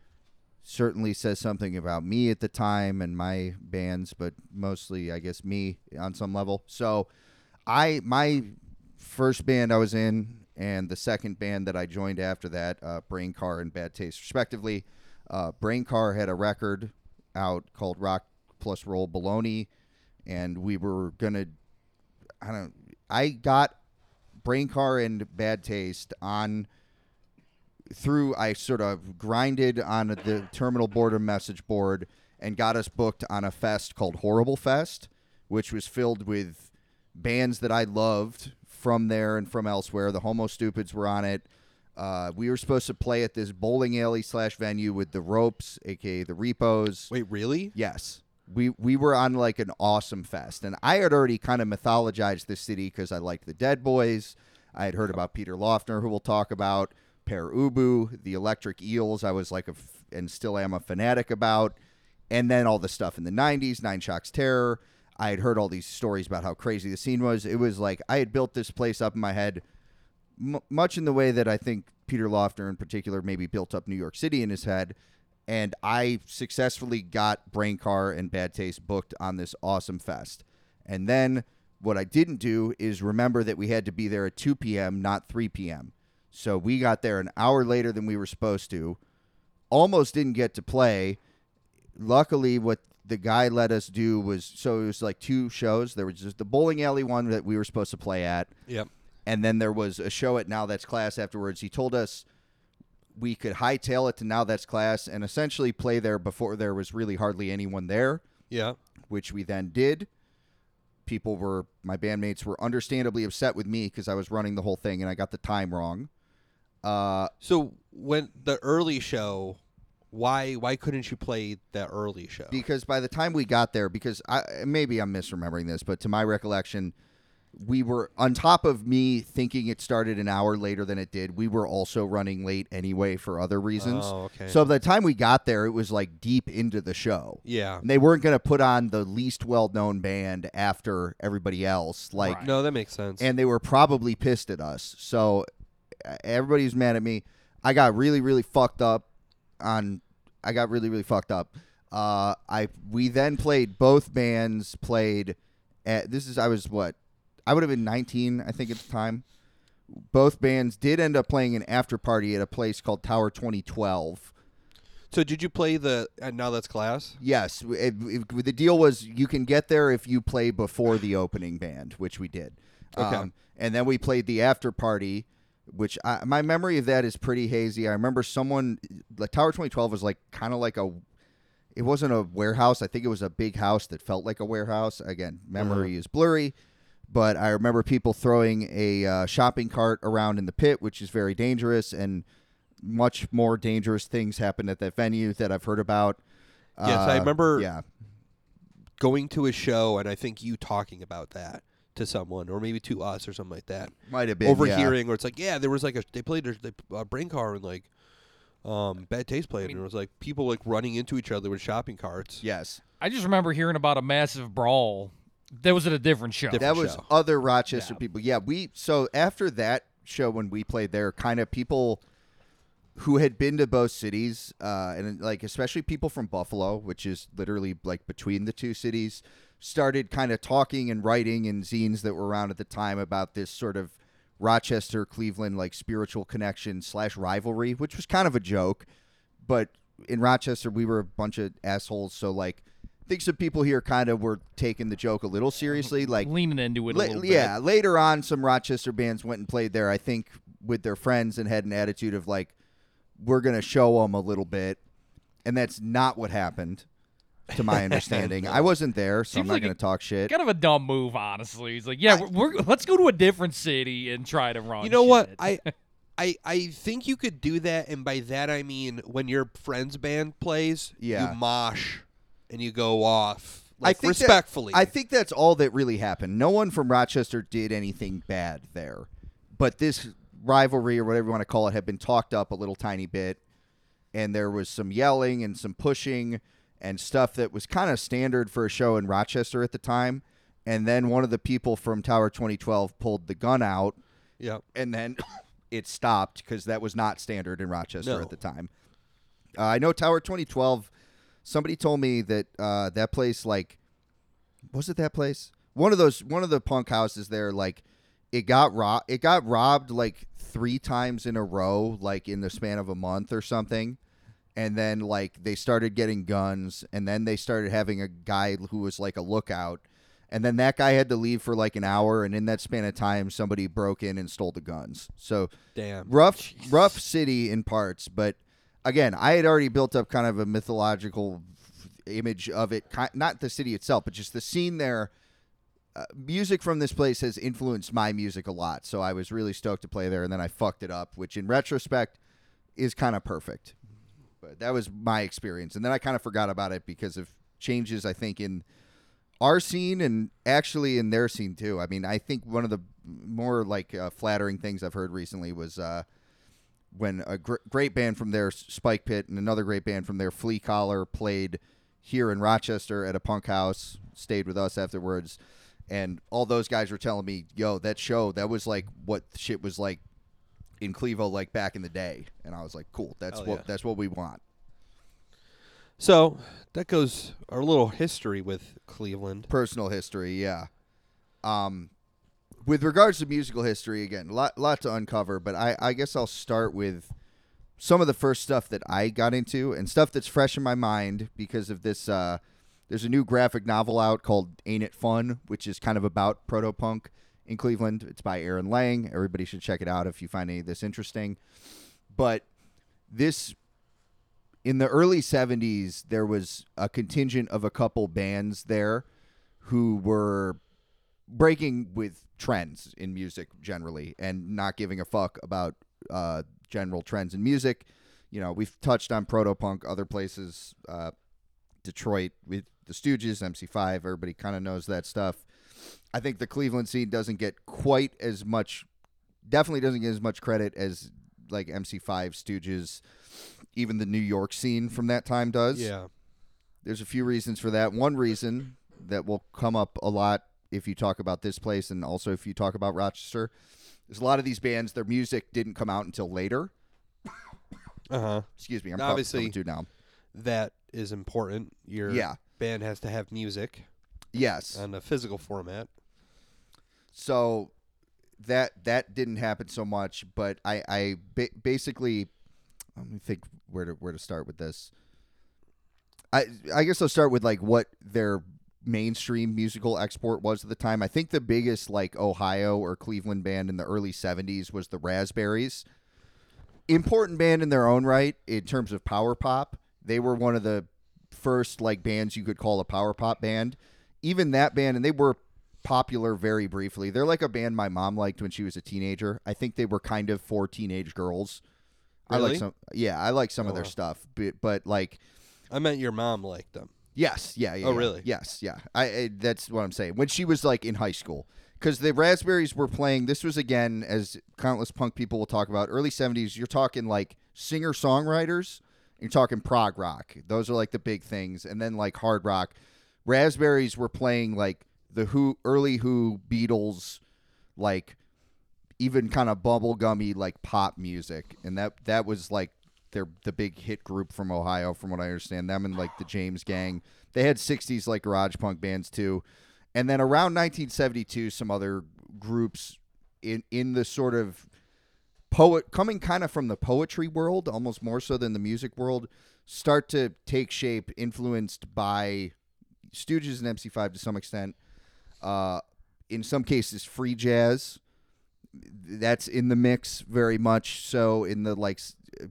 Speaker 2: Certainly says something about me at the time and my bands, but mostly, I guess, me on some level. So, I my first band I was in and the second band that I joined after that, uh, Brain Car and Bad Taste, respectively. Uh, Brain Car had a record out called Rock Plus Roll Baloney, and we were gonna. I don't. I got Brain Car and Bad Taste on through. I sort of grinded on the terminal boredom message board and got us booked on a fest called Horrible Fest, which was filled with bands that I loved from there and from elsewhere. The Homo Stupids were on it. Uh, we were supposed to play at this bowling alley slash venue with the Ropes, aka the Repos.
Speaker 1: Wait, really?
Speaker 2: Yes. We we were on like an awesome fest, and I had already kind of mythologized this city because I liked the Dead Boys. I had heard about Peter Laughner, who we'll talk about. Pere Ubu, the Electric Eels. I was like a f- and still am a fanatic about, and then all the stuff in the '90s, Nine Shocks Terror. I had heard all these stories about how crazy the scene was. It was like I had built this place up in my head, m- much in the way that I think Peter Laughner, in particular, maybe built up New York City in his head and I successfully got Brain Car and Bad Taste booked on this awesome fest. And then what I didn't do is remember that we had to be there at 2 p.m., not 3 p.m. So we got there an hour later than we were supposed to. Almost didn't get to play. Luckily, what the guy let us do was so it was like two shows. There was just the bowling alley one that we were supposed to play at,
Speaker 1: Yep.
Speaker 2: and then there was a show at Now That's Class afterwards. He told us we could hightail it to Now That's Class and essentially play there before there was really hardly anyone there,
Speaker 1: Yeah.
Speaker 2: which we then did. People were my bandmates were understandably upset with me because I was running the whole thing and I got the time wrong. Uh,
Speaker 1: So when the early show, why why couldn't you play that early show?
Speaker 2: because by the time we got there, because I maybe I'm misremembering this, but to my recollection, we were on top of me thinking it started an hour later than it did. We were also running late anyway for other reasons.
Speaker 1: Oh, okay.
Speaker 2: So by the time we got there, it was like deep into the show.
Speaker 1: yeah.
Speaker 2: And they weren't going to put on the least well-known band after everybody else. Like
Speaker 3: Right.
Speaker 1: No, that makes sense.
Speaker 2: and they were probably pissed at us. So everybody's mad at me. I got really, really fucked up on. I got really, really fucked up. Uh, I we then played both bands played at this is I was what I would have been 19 I think at the time. Both bands did end up playing an after party at a place called Tower 2012.
Speaker 1: so did you play the uh, now that's class?
Speaker 2: Yes, it, it- the deal was you can get there if you play before the opening band, which we did.
Speaker 1: Okay.
Speaker 2: Um, and then we played the after party, which I, my memory of that is pretty hazy. I remember someone, the Tower 2012 was like kind of like a, it wasn't a warehouse. I think it was a big house that felt like a warehouse. Again, memory is blurry. But I remember people throwing a uh, shopping cart around in the pit, which is very dangerous, and much more dangerous things happened at that venue that I've heard about.
Speaker 1: Yes, I
Speaker 2: Uh,
Speaker 1: remember-
Speaker 2: Yeah,
Speaker 1: Going to a show and I think you talking about that to someone or maybe to us or something like that.
Speaker 2: might have been yeah.
Speaker 1: Overhearing or it's like, yeah, there was like a they played a they, uh, brain car and like um bad taste played and it was like people like running into each other with shopping carts.
Speaker 2: Yes,
Speaker 3: I just remember hearing about a massive brawl. That was at a different show.
Speaker 1: Different
Speaker 2: that was
Speaker 1: show.
Speaker 2: other Rochester
Speaker 3: Yeah.
Speaker 2: people. Yeah, we so after that show when we played there, kind of people who had been to both cities, uh, and like especially people from Buffalo, which is literally like between the two cities, started kind of talking and writing in zines that were around at the time about this sort of Rochester Cleveland like spiritual connection slash rivalry, which was kind of a joke, but in Rochester we were a bunch of assholes, so like. I think some people here kind of were taking the joke a little seriously, like
Speaker 3: leaning into it a
Speaker 2: La- yeah, later on, some Rochester bands went and played there. I think with their friends and had an attitude of like, "We're gonna show them a little bit," and that's not what happened, to my understanding. I wasn't there, so
Speaker 3: Seems
Speaker 2: I'm not
Speaker 3: like
Speaker 2: gonna talk shit.
Speaker 3: Kind of a dumb move, honestly. He's like, yeah, we're, we're let's go to a different city and try to run.
Speaker 1: You know what?
Speaker 3: shit.
Speaker 1: I I I think you could do that and by that I mean when your friend's band plays,
Speaker 2: Yeah.
Speaker 1: you mosh and you go off
Speaker 2: I
Speaker 1: like
Speaker 2: think that-
Speaker 1: respectfully.
Speaker 2: I think that's all that really happened. No one from Rochester did anything bad there, but this rivalry or whatever you want to call it had been talked up a little tiny bit, and there was some yelling and some pushing and stuff that was kind of standard for a show in Rochester at the time. And then one of the people from Tower 2012 pulled the gun out,
Speaker 1: yeah.
Speaker 2: and then it stopped because that was not standard in Rochester
Speaker 1: No.
Speaker 2: at the time. Uh, I know Tower 2012. Somebody told me that uh, that place, like, was it that place? One of those, one of the punk houses there, like, it got robbed. It got robbed like three times in a row, like in the span of a month or something. And then like they started getting guns, and then they started having a guy who was like a lookout. And then that guy had to leave for like an hour, and in that span of time, somebody broke in and stole the guns. So
Speaker 1: Damn.
Speaker 2: rough, rough city in parts. But again, I had already built up kind of a mythological image of it not the city itself, but just the scene there. Uh, music from this place has influenced my music a lot, so I was really stoked to play there, and then I fucked it up, which in retrospect is kind of perfect. But that was my experience, and then I kind of forgot about it because of changes. I think in our scene and actually in their scene too. I mean, I think one of the more like uh, flattering things I've heard recently was uh, when a gr- great band from their Spike Pit and another great band from their Flea Collar played here in Rochester at a punk house, stayed with us afterwards. And all those guys were telling me, yo, that show, that was like what shit was like in Clevo like back in the day. And I was like, cool, that's
Speaker 1: Hell
Speaker 2: what
Speaker 1: yeah.
Speaker 2: that's what we want.
Speaker 1: So that goes our little history with Cleveland.
Speaker 2: personal history, yeah. Um, with regards to musical history, again, lot lot to uncover, but I I guess I'll start with some of the first stuff that I got into and stuff that's fresh in my mind because of this. Uh, there's a new graphic novel out called "Ain't It Fun," which is kind of about proto punk in Cleveland. It's by Aaron Lang. Everybody should check it out if you find any of this interesting. But this in the early 70s there was a contingent of a couple bands there who were breaking with trends in music generally and not giving a fuck about uh, general trends in music you know we've touched on proto punk other places uh, detroit with the stooges mc5 everybody kind of knows that stuff I think the Cleveland scene doesn't get quite as much, definitely doesn't get as much credit as like MC5, Stooges, even the New York scene from that time does.
Speaker 1: Yeah.
Speaker 2: There's a few reasons for that. One reason that will come up a lot if you talk about this place and also if you talk about Rochester is a lot of these bands, their music didn't come out until later.
Speaker 1: Uh huh.
Speaker 2: Excuse me, I'm
Speaker 1: Obviously-
Speaker 2: coming to now.
Speaker 1: That is important. Your
Speaker 2: Yeah.
Speaker 1: band has to have music
Speaker 2: Yes.
Speaker 1: on a physical format.
Speaker 2: so that that didn't happen so much but i i ba- basically let me think where to where to start with this. I i guess i'll start with like what their mainstream musical export was at the time. I think the biggest like ohio or cleveland band in the early 70s was the raspberries. Important band in their own right in terms of power pop. They were one of the first like bands you could call a power pop band even that band and they were popular very briefly. They're like a band my mom liked when she was a teenager. I think they were kind of for teenage girls. I like some yeah, I like some
Speaker 1: Oh,
Speaker 2: of their
Speaker 1: wow.
Speaker 2: stuff, but, but like
Speaker 1: I meant your mom liked them.
Speaker 2: yes, yeah, yeah.
Speaker 1: Oh,
Speaker 2: yeah.
Speaker 1: really?
Speaker 2: Yes, yeah. I, I that's what I'm saying. When she was like in high school cuz the Raspberries were playing this was again as countless punk people will talk about early 70s, you're talking like singer-songwriters, you're talking prog rock. Those are like the big things and then like hard rock. Raspberries were playing like the Who early Who Beatles like even kind of bubblegummy like pop music. And that that was like their the big hit group from Ohio from what I understand. Them and like the James Gang. They had 60s like garage punk bands too. And then around 1972 some other groups in in the sort of poet coming kind of from the poetry world almost more so than the music world start to take shape influenced by Stooges and MC5 to some extent. Uh, in some cases free jazz that's in the mix very much so in the like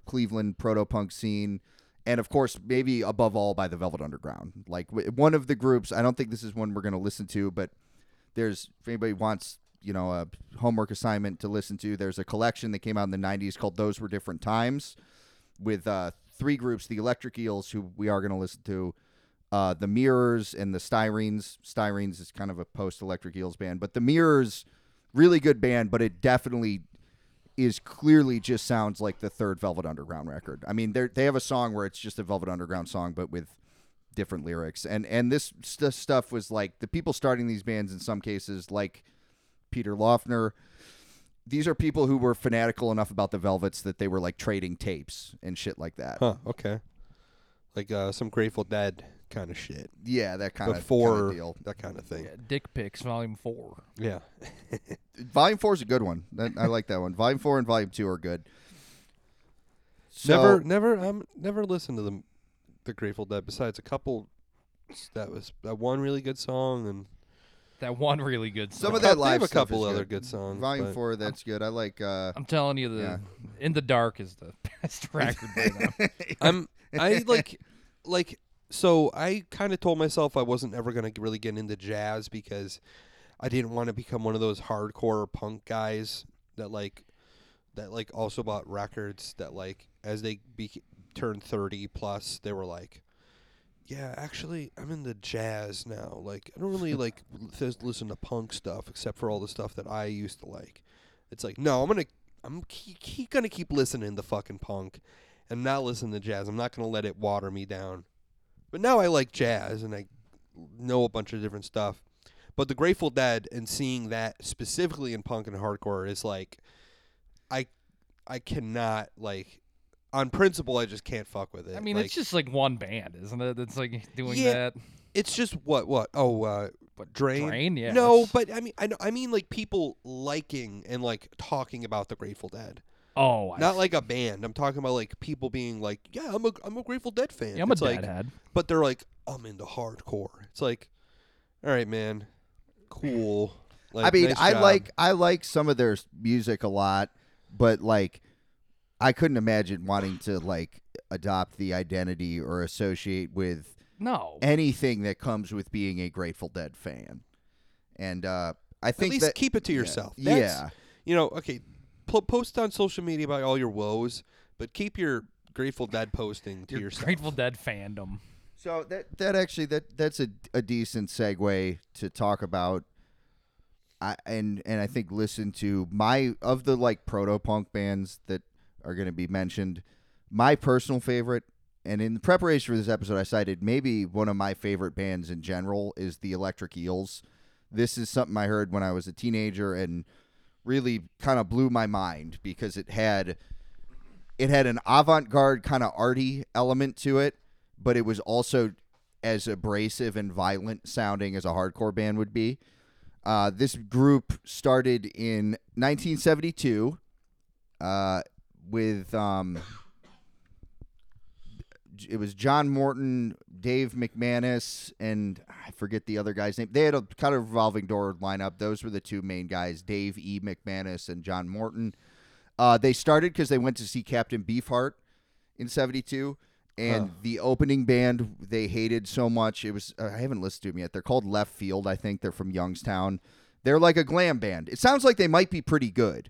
Speaker 2: Cleveland proto punk scene. And of course maybe above all by the Velvet Underground. Like one of the groups I don't think this is one we're going to listen to but there's if anybody wants you know a homework assignment to listen to there's a collection that came out in the 90s called Those Were Different Times with uh, three groups the Electric Eels who we are going to listen to uh, the Mirrors and the Styrenes. Styrenes is kind of a post Electric Eels band, but the Mirrors, really good band, but it definitely is clearly just sounds like the third Velvet Underground record. I mean, they they have a song where it's just a Velvet Underground song, but with different lyrics. And and this st- stuff was like the people starting these bands in some cases, like Peter Laughner. These are people who were fanatical enough about the Velvets that they were like trading tapes and shit like that.
Speaker 1: Huh. Okay. Like uh, some Grateful Dead kind of shit.
Speaker 2: Yeah, that kind of deal.
Speaker 1: that kind of thing.
Speaker 3: Yeah, Dick's Picks Volume Four.
Speaker 1: Yeah.
Speaker 2: Volume four is a good one. That, I like that one. Volume four and volume two are good. So,
Speaker 1: never, never, um, never listened to the the Grateful Dead. Besides a couple, that was that one really good song, and
Speaker 3: That one really good. Song.
Speaker 2: Some of that
Speaker 1: they
Speaker 2: live
Speaker 1: have a
Speaker 2: stuff
Speaker 1: couple
Speaker 2: is
Speaker 1: other
Speaker 2: good.
Speaker 1: good songs.
Speaker 2: Volume four, that's good. I like. uh
Speaker 3: I'm telling you, the
Speaker 2: Yeah.
Speaker 3: In the Dark is the best record by them.
Speaker 1: I'm I like like so I kind of told myself I wasn't ever going to really get into jazz because I didn't want to become one of those hardcore punk guys that like that like also bought records that like as they be- turned 30 plus they were like yeah, actually, I'm into jazz now. Like, I don't really like listen to punk stuff except for all the stuff that I used to like. It's like, no, I'm gonna, I'm keep, keep gonna keep listening to fucking punk, and not listen to jazz. I'm not gonna let it water me down. But now I like jazz, and I know a bunch of different stuff. But the Grateful Dead and seeing that specifically in punk and hardcore is like, I, I cannot like, on principle, I just can't fuck with it.
Speaker 3: I mean,
Speaker 1: Like,
Speaker 3: it's just like one band, isn't it? That's like doing
Speaker 1: Yeah,
Speaker 3: that.
Speaker 1: it's just what what oh uh
Speaker 3: But
Speaker 1: Drain?
Speaker 3: Drain, yeah.
Speaker 1: no but i mean I, know, I mean like people liking and like talking about the grateful dead
Speaker 3: oh, I
Speaker 1: not
Speaker 3: see.
Speaker 1: like a band i'm talking about like people being like yeah i'm a, I'm a grateful dead fan
Speaker 3: Yeah, I'm a
Speaker 1: it's like
Speaker 3: deadhead.
Speaker 1: but they're like i'm into hardcore it's like all right man cool like,
Speaker 2: I mean,
Speaker 1: nice
Speaker 2: I
Speaker 1: job.
Speaker 2: like I like some of their music a lot, but like, I couldn't imagine wanting to like adopt the identity or associate with
Speaker 3: No,
Speaker 2: anything that comes with being a Grateful Dead fan. And uh I
Speaker 1: at
Speaker 2: think
Speaker 1: least
Speaker 2: that
Speaker 1: keep it to
Speaker 2: yeah,
Speaker 1: yourself That's-
Speaker 2: Yeah.
Speaker 1: you know okay po- post on social media about all your woes but keep your grateful dead posting to
Speaker 3: your
Speaker 1: yourself
Speaker 3: Grateful Dead fandom.
Speaker 2: So that that actually that that's a, a decent segue to talk about I and and I think listen to my of the like proto punk bands that are going to be mentioned. My personal favorite, and in preparation for this episode, I cited maybe one of my favorite bands in general is the Electric Eels. This is something I heard when I was a teenager and really kind of blew my mind because it had it had an avant-garde kind of arty element to it, but it was also as abrasive and violent sounding as a hardcore band would be. Uh, this group started in 1972 uh, with um, it was John Morton, Dave McManus, and I forget the other guy's name. They had a kind of revolving door lineup. Those were the two main guys, Dave E. McManus and John Morton. Uh, they started because they went to see Captain Beefheart in '72, and
Speaker 1: Huh.
Speaker 2: the opening band they hated so much. It was uh, I haven't listened to them yet. They're called Left Field. I think they're from Youngstown. They're like a glam band. It sounds like they might be pretty good,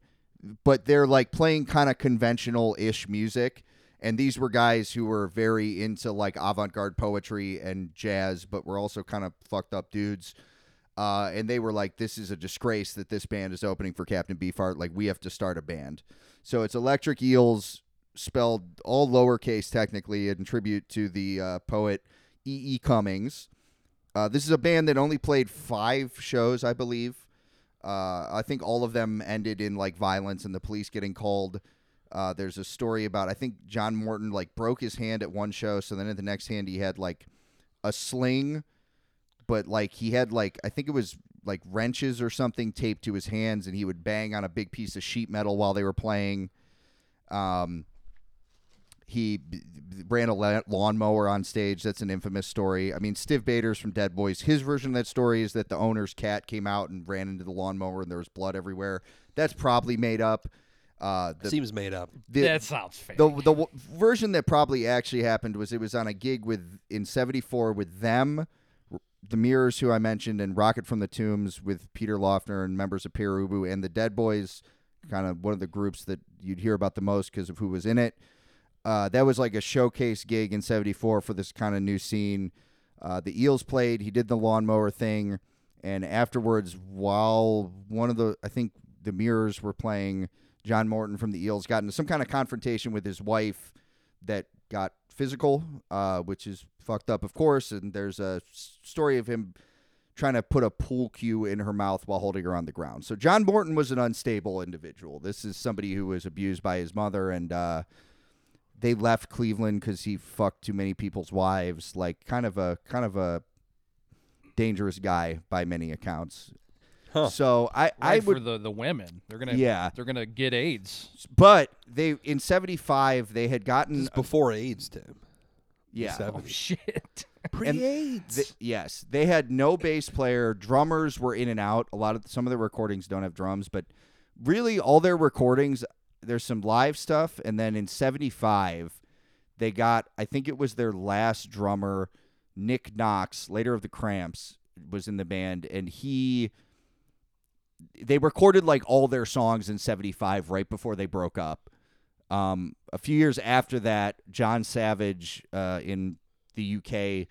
Speaker 2: but they're like playing kind of conventional ish music. And these were guys who were very into like avant garde poetry and jazz, but were also kind of fucked up dudes. Uh, and they were like, "This is a disgrace that this band is opening for Captain Beefheart. Like, we have to start a band." So it's Electric Eels, spelled all lowercase technically, in tribute to the uh, poet E. E. Cummings. Uh, this is a band that only played five shows, I believe. Uh, I think all of them ended in like violence and the police getting called. Uh, there's a story about I think John Morton like broke his hand at one show, so then at the next hand he had like a sling, but like he had like I think it was like wrenches or something taped to his hands, and he would bang on a big piece of sheet metal while they were playing. Um, he b- ran a la- lawnmower on stage. That's an infamous story. I mean, Stiv Bators from Dead Boys. His version of that story is that the owner's cat came out and ran into the lawnmower, and there was blood everywhere. That's probably made up. Uh, the,
Speaker 1: Seems made up.
Speaker 2: the,
Speaker 3: that sounds fake.
Speaker 2: the the w- version that probably actually happened was it was on a gig with in '74 with them, the Mirrors, who I mentioned, and Rocket from the Tombs with Peter Laughner and members of Pere Ubu and the Dead Boys, kind of one of the groups that you'd hear about the most because of who was in it. Uh, that was like a showcase gig in '74 for this kind of new scene. Uh, the Eels played. He did the lawnmower thing, and afterwards, while one of the I think the Mirrors were playing, John Morton from the Eels got into some kind of confrontation with his wife that got physical, uh, which is fucked up, of course. And there's a story of him trying to put a pool cue in her mouth while holding her on the ground. So John Morton was an unstable individual. This is somebody who was abused by his mother, and uh, they left Cleveland because he fucked too many people's wives. Like kind of a kind of a dangerous guy by many accounts.
Speaker 1: Huh.
Speaker 2: So I, I would
Speaker 3: for the, the women. They're gonna
Speaker 2: Yeah.
Speaker 3: They're gonna get AIDS.
Speaker 2: But they in '75 they had
Speaker 1: This
Speaker 2: gotten
Speaker 1: is before AIDS, Tim.
Speaker 2: yeah.
Speaker 1: Seven.
Speaker 3: Oh shit.
Speaker 1: Pre-AIDS.
Speaker 2: Th- yes, they had no bass player. Drummers were in and out. A lot of some of the recordings don't have drums, but really all their recordings there's some live stuff and then in 75 they got I think it was their last drummer Nick Knox, later of the Cramps, was in the band and he they recorded like all their songs in 75 right before they broke up. Um, a few years after that, Jon Savage uh, in the UK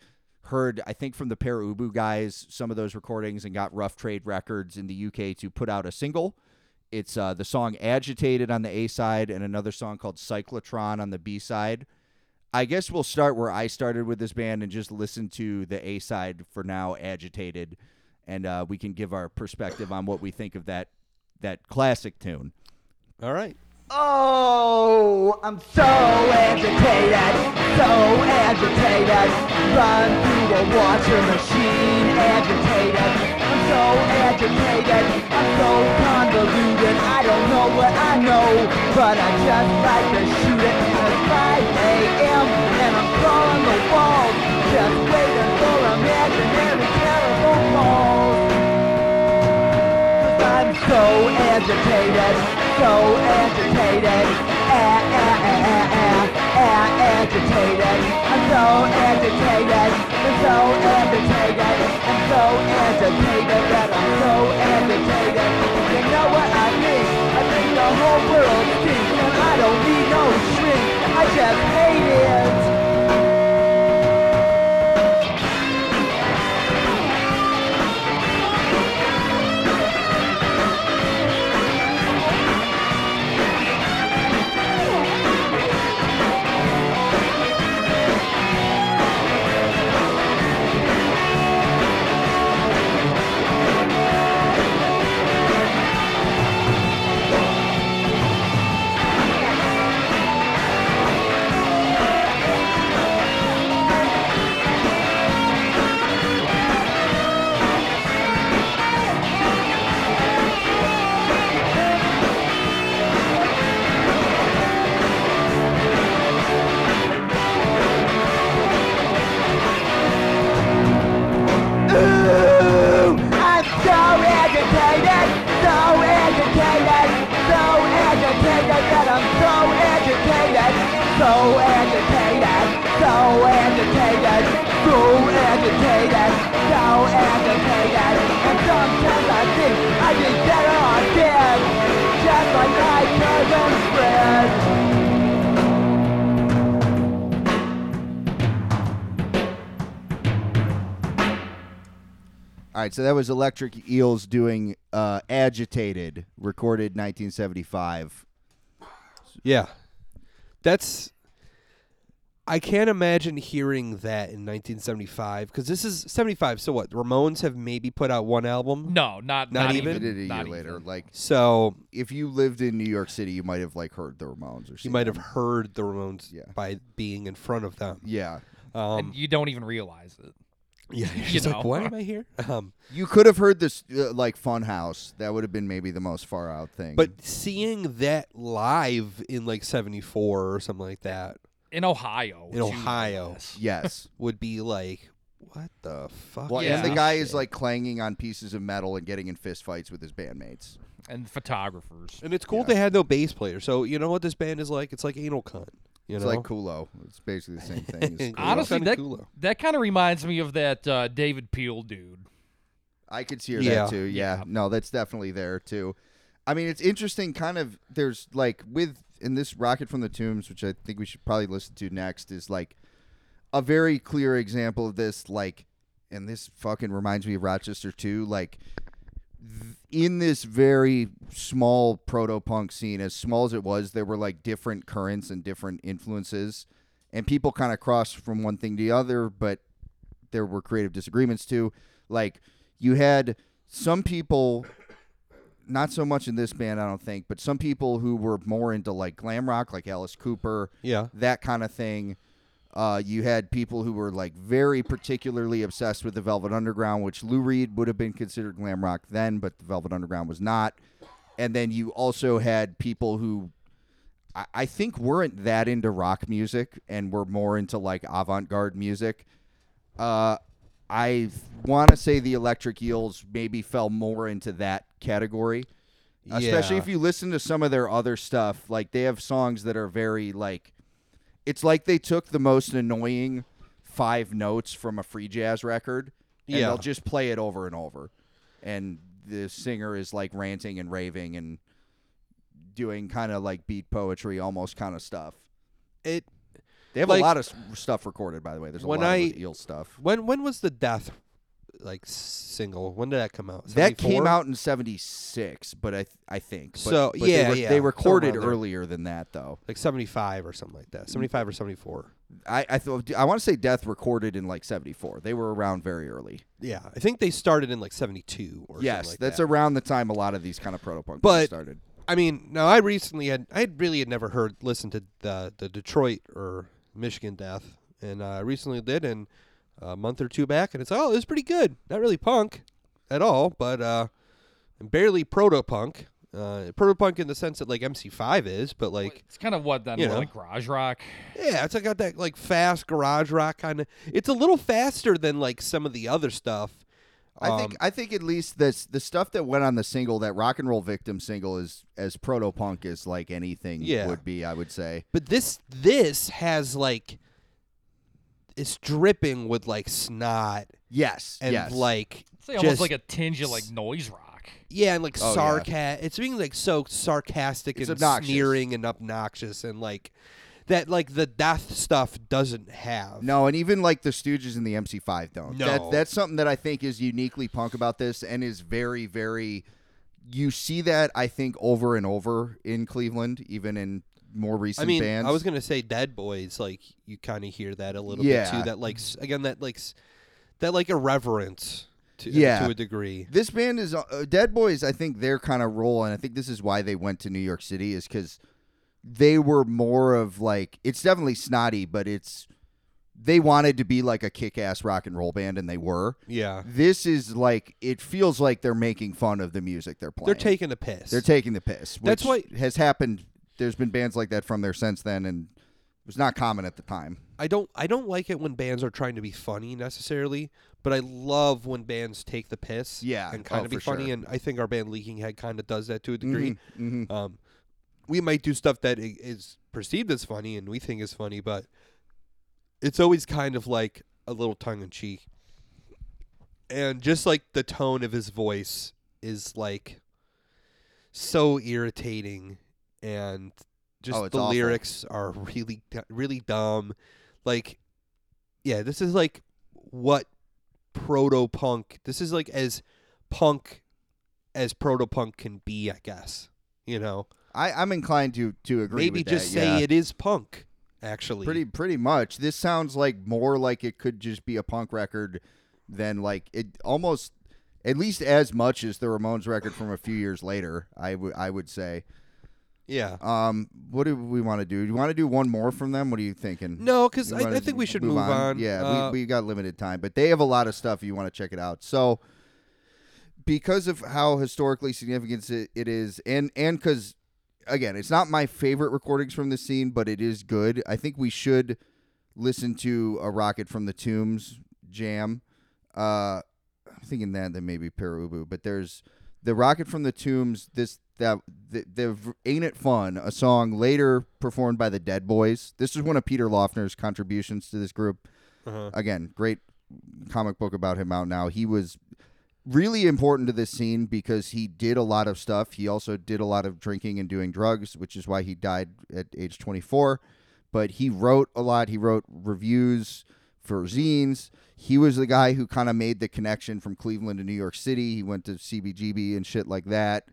Speaker 2: heard, I think, from the Ubu guys, some of those recordings and got Rough Trade Records in the UK to put out a single. It's uh, the song Agitated on the A side and another song called Cyclotron on the B side. I guess we'll start where I started with this band and just listen to the A side for now, Agitated, and uh, we can give our perspective on what we think of that that classic tune.
Speaker 1: All right.
Speaker 4: Oh, I'm so agitated, so agitated. Run through a washer machine, agitated. I'm so agitated, I'm so convoluted. I don't know what I know, but I just like to shoot it. It's 5 a.m. and I'm crawling the walls, just waiting I'm so agitated, so agitated, ah, ah, ah, ah, ah, agitated. I'm so agitated, I'm so agitated, I'm so agitated that I'm so agitated. You know what I mean? I think the whole world stinks and I don't need no shrink. I just hate it.
Speaker 2: So that was Electric Eels doing uh, "Agitated," recorded 1975.
Speaker 1: Yeah. That's. I can't imagine hearing that in 1975 because this is 75. So what? Ramones have maybe put out one album.
Speaker 3: No, not
Speaker 1: Not
Speaker 3: not,
Speaker 1: even?
Speaker 2: They did a year
Speaker 3: not
Speaker 2: later.
Speaker 3: even.
Speaker 2: Like,
Speaker 1: So
Speaker 2: if you lived in New York City, you might have like heard the Ramones or something.
Speaker 1: you
Speaker 2: seen
Speaker 1: might have heard the Ramones
Speaker 2: Yeah.
Speaker 1: by being in front of them.
Speaker 2: Yeah,
Speaker 1: Um,
Speaker 3: and you don't even realize it.
Speaker 1: Yeah,
Speaker 3: you
Speaker 1: she's like,
Speaker 3: know.
Speaker 1: why am I here? Um,
Speaker 2: you could have heard this uh, like Funhouse. That would have been maybe the most far out thing.
Speaker 1: but seeing that live in like 74 or something like that
Speaker 3: In Ohio.
Speaker 1: In Ohio.
Speaker 3: yes.
Speaker 2: yes,
Speaker 1: would be like, what the fuck?
Speaker 2: well,
Speaker 1: is
Speaker 2: and the guy is like clanging on pieces of metal and getting in fistfights with his bandmates.
Speaker 3: And photographers.
Speaker 1: And it's cool
Speaker 2: Yeah.
Speaker 1: they had no bass player. So you know what this band is like? It's like anal cunt. You
Speaker 2: It's
Speaker 1: know,
Speaker 2: like Kulo. It's basically the same thing. as
Speaker 1: Kulo.
Speaker 2: Kulo.
Speaker 3: Honestly, that,
Speaker 1: coolo.
Speaker 3: that kind of reminds me of that uh, David Peel dude.
Speaker 2: I could hear
Speaker 1: Yeah.
Speaker 2: that too. Yeah.
Speaker 3: Yeah.
Speaker 2: No, that's definitely there too. I mean, it's interesting. Kind of, there's like with in this Rocket from the Tombs, which I think we should probably listen to next, is like a very clear example of this. Like, and this fucking reminds me of Rochester too. Like, th- in this very small proto punk scene, as small as it was, there were like different currents and different influences, and people kind of crossed from one thing to the other, but there were creative disagreements too. Like, you had some people not so much in this band i don't think but some people who were more into like glam rock like alice cooper
Speaker 1: Yeah.
Speaker 2: that kind of thing uh, you had people who were like very particularly obsessed with the velvet underground which lou reed would have been considered glam rock then but the velvet underground was not. And then you also had people who I, I think weren't that into rock music and were more into like avant-garde music. Uh, I want to say the Electric Eels maybe fell more into that category. Especially if you listen to some of their other stuff, like they have songs that are very like it's like they took the most annoying five notes from a free jazz record and
Speaker 1: Yeah.
Speaker 2: they'll just play it over and over. And the singer is like ranting and raving and doing kind of like beat poetry almost kind of stuff.
Speaker 1: It
Speaker 2: They have
Speaker 1: Like-
Speaker 2: a lot of stuff recorded by the way. There's a lot
Speaker 1: I-
Speaker 2: of Eel stuff.
Speaker 1: when when was the death like single? When did that come out?
Speaker 2: That came out in '76, but I th- I think. But,
Speaker 1: So,
Speaker 2: but
Speaker 1: yeah,
Speaker 2: they, re-
Speaker 1: yeah,
Speaker 2: they recorded earlier than that though.
Speaker 1: like 75 or something like that. Mm. 75 or 74.
Speaker 2: I I thought I want to say Death recorded in like '74. They were around very early.
Speaker 1: Yeah, I think they started in like 72 or
Speaker 2: yes,
Speaker 1: something like
Speaker 2: that's
Speaker 1: that.
Speaker 2: around the time a lot of these kind of proto punk
Speaker 1: But-
Speaker 2: started.
Speaker 1: I mean, no, I recently had I had really had never heard listened to the the Detroit or Michigan Death, and I recently did, and a month or two back, and it's oh, it was pretty good. Not really punk at all, but uh, barely proto punk. Uh, proto punk in the sense that like MC5 is, but like
Speaker 3: It's kind of what then,
Speaker 1: you
Speaker 3: more
Speaker 1: know.
Speaker 3: like garage rock.
Speaker 1: yeah, it's like got that like fast garage rock kind of. It's a little faster than like some of the other stuff.
Speaker 2: I think
Speaker 1: Um,
Speaker 2: I think at least this the stuff that went on the single, that rock and roll victim single, is as proto punk as like anything
Speaker 1: Yeah.
Speaker 2: would be. I would say.
Speaker 1: But this this has like it's dripping with like snot
Speaker 2: Yes.
Speaker 1: and
Speaker 2: yes.
Speaker 1: like
Speaker 3: It's like almost
Speaker 1: just-
Speaker 3: like a tinge of like noise rock.
Speaker 1: yeah, and like
Speaker 2: Oh, yeah.
Speaker 1: sarcastic. It's being like so sarcastic
Speaker 2: It's
Speaker 1: and
Speaker 2: obnoxious.
Speaker 1: sneering and obnoxious and like that like the death stuff doesn't have.
Speaker 2: No, and even like the Stooges and the MC5 don't. That,
Speaker 1: No.
Speaker 2: that's something that I think is uniquely punk about this and is very, very. You see that, I think, over and over in Cleveland, even in more recent
Speaker 1: I mean,
Speaker 2: bands.
Speaker 1: I was gonna say Dead Boys. Like you kind of hear that a little bit too. That like again that like that like irreverence to
Speaker 2: Yeah.
Speaker 1: to a degree.
Speaker 2: This band is. Uh, Dead Boys, I think their kind of role, and I think this is why they went to New York City, is because they were more of like. It's definitely snotty, but it's. They wanted to be like a kick ass rock and roll band, and they were.
Speaker 1: Yeah,
Speaker 2: This is like. It feels like they're making fun of the music they're playing.
Speaker 1: they're taking the piss.
Speaker 2: They're taking the piss.
Speaker 1: That's why-
Speaker 2: has happened. There's been bands like that from there since then, and it was not common at the time.
Speaker 1: I don't I don't like it when bands are trying to be funny necessarily, but I love when bands take the piss.
Speaker 2: Yeah,
Speaker 1: and kind
Speaker 2: oh,
Speaker 1: of be funny.
Speaker 2: sure.
Speaker 1: And I think our band Leaking Head kind of does that to a degree.
Speaker 2: Mhm.
Speaker 1: Um, we might do stuff that is perceived as funny and we think is funny, but it's always kind of like a little tongue in cheek. And just like the tone of his voice is like so irritating and just
Speaker 2: Oh,
Speaker 1: the
Speaker 2: awful.
Speaker 1: lyrics are really really dumb. Like yeah, this is like what proto punk. This is like as punk as proto punk can be, I guess. You know,
Speaker 2: I, I'm inclined to to agree.
Speaker 1: maybe just
Speaker 2: that,
Speaker 1: say
Speaker 2: yeah.
Speaker 1: it is punk. Actually,
Speaker 2: Pretty pretty much. This sounds like more like it could just be a punk record than like it almost at least as much as the Ramones record from a few years later. I would I would say.
Speaker 1: Yeah.
Speaker 2: Um, what do we want to do? Do you want to do one more from them? What are you thinking?
Speaker 1: No, because I, I think we should move, on.
Speaker 2: Yeah,
Speaker 1: Uh,
Speaker 2: we, we got limited time, but they have a lot of stuff. You want to check it out. So, because of how historically significant it, it is, and and because again, it's not my favorite recordings from the scene, but it is good. I think we should listen to a "Rocket from the Tombs" jam. Uh, I'm thinking that then maybe Pere Ubu, but there's the "Rocket from the Tombs." This that the, the "Ain't It Fun," a song later performed by the Dead Boys. This is one of Peter Laughner's contributions to this group.
Speaker 1: uh-huh.
Speaker 2: Again, great comic book about him out now. He was really important to this scene because he did a lot of stuff. He also did a lot of drinking and doing drugs, which is why he died at age 24. But he wrote a lot. He wrote reviews for zines. He was the guy who kind of made the connection from Cleveland to New York City. He went to CBGB and shit like that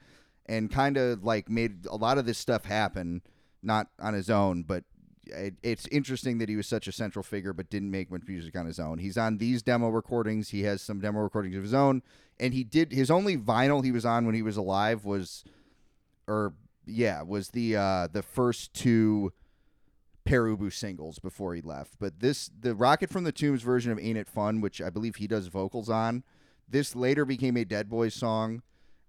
Speaker 2: and kind of like made a lot of this stuff happen, not on his own, but it, it's interesting that he was such a central figure but didn't make much music on his own. He's on these demo recordings. He has some demo recordings of his own, and he did his only vinyl he was on when he was alive was, or yeah, was the uh, the first two Pere Ubu singles before he left. But this the Rocket from the Tombs version of Ain't It Fun, which I believe he does vocals on. This later became a Dead Boys song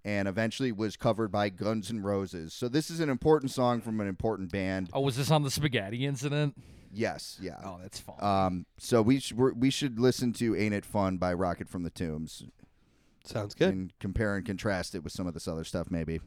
Speaker 2: and eventually was covered by Guns N' Roses. So this is an important song from an important band.
Speaker 3: Oh, was this on the spaghetti incident?
Speaker 2: Yes, yeah.
Speaker 3: Oh, that's fun.
Speaker 2: Um, so we sh- we're, we should listen to "Ain't It Fun" by Rocket from the Tombs
Speaker 1: Sounds good.
Speaker 2: and compare and contrast it with some of this other stuff, maybe.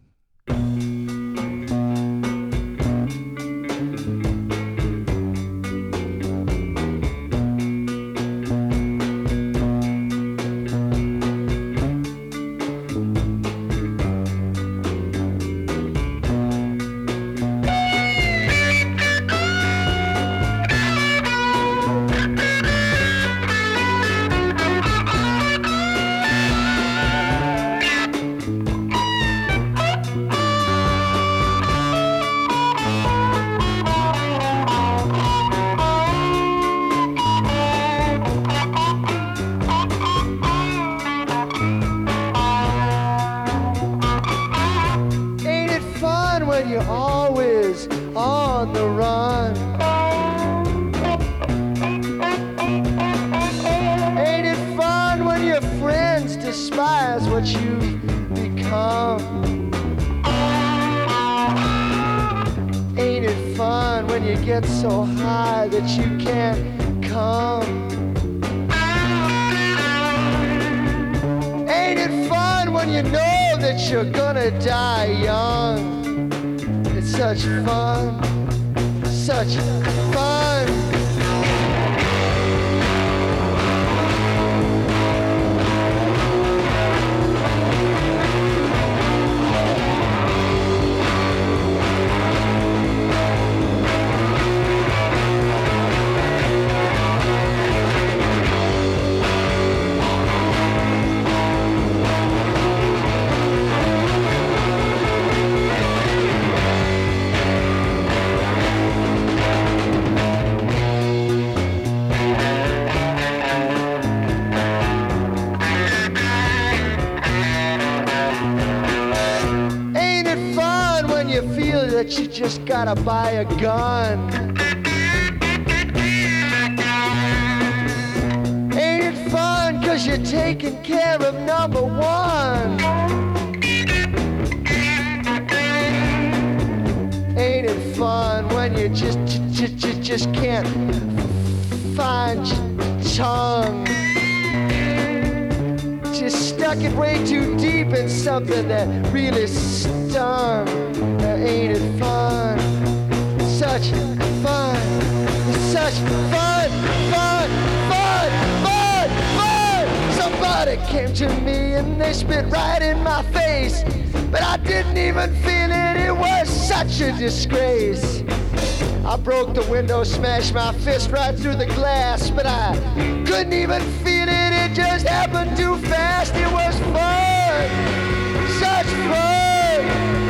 Speaker 5: When you know that you're gonna die young? It's such fun, such fun. Feel you just gotta buy a gun? Ain't it fun cause you're taking care of number one? Ain't it fun when you just, just, just, just can't find your tongue? Just stuck it way too deep in something that really stung. Ain't it fun? Such fun, such fun, fun, fun, fun, fun. Somebody came to me and they spit right in my face, but I didn't even feel it. It was such a disgrace. I broke the window, smashed my fist right through the glass, but I couldn't even feel. It it just happened too fast. It was fun, such fun,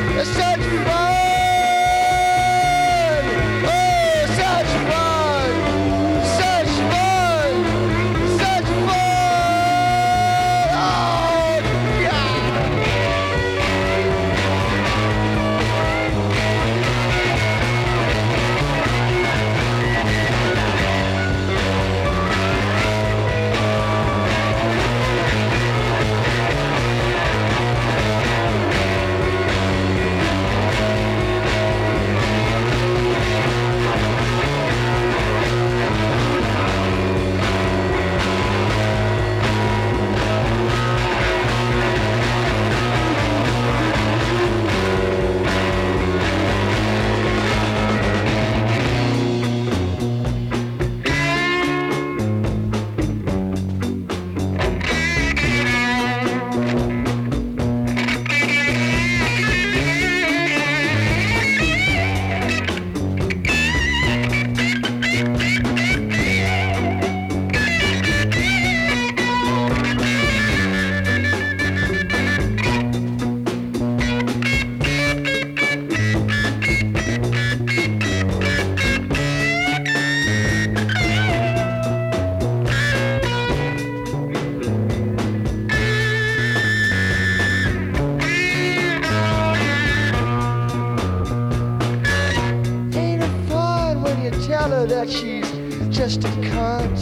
Speaker 5: just a cunt?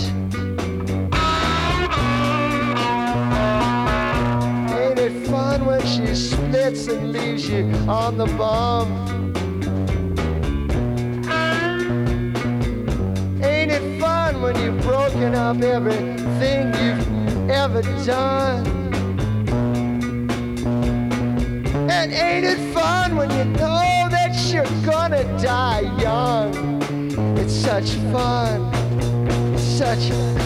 Speaker 5: Ain't it fun when she splits and leaves you on the bum? Ain't it fun when you've broken up everything you've ever done? And ain't it fun when you know that you're gonna die young? It's such fun, such fun.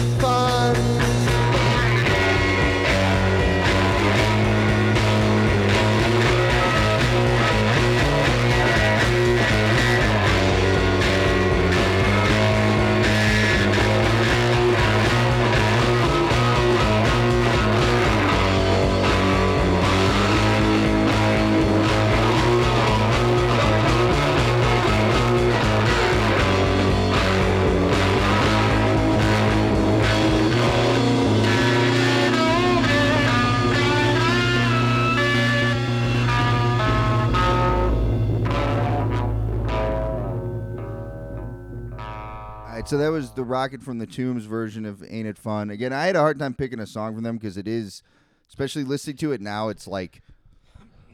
Speaker 2: So that was the Rocket from the Tombs version of Ain't It Fun. Again, I had a hard time picking a song from them because it is, especially listening to it now, it's like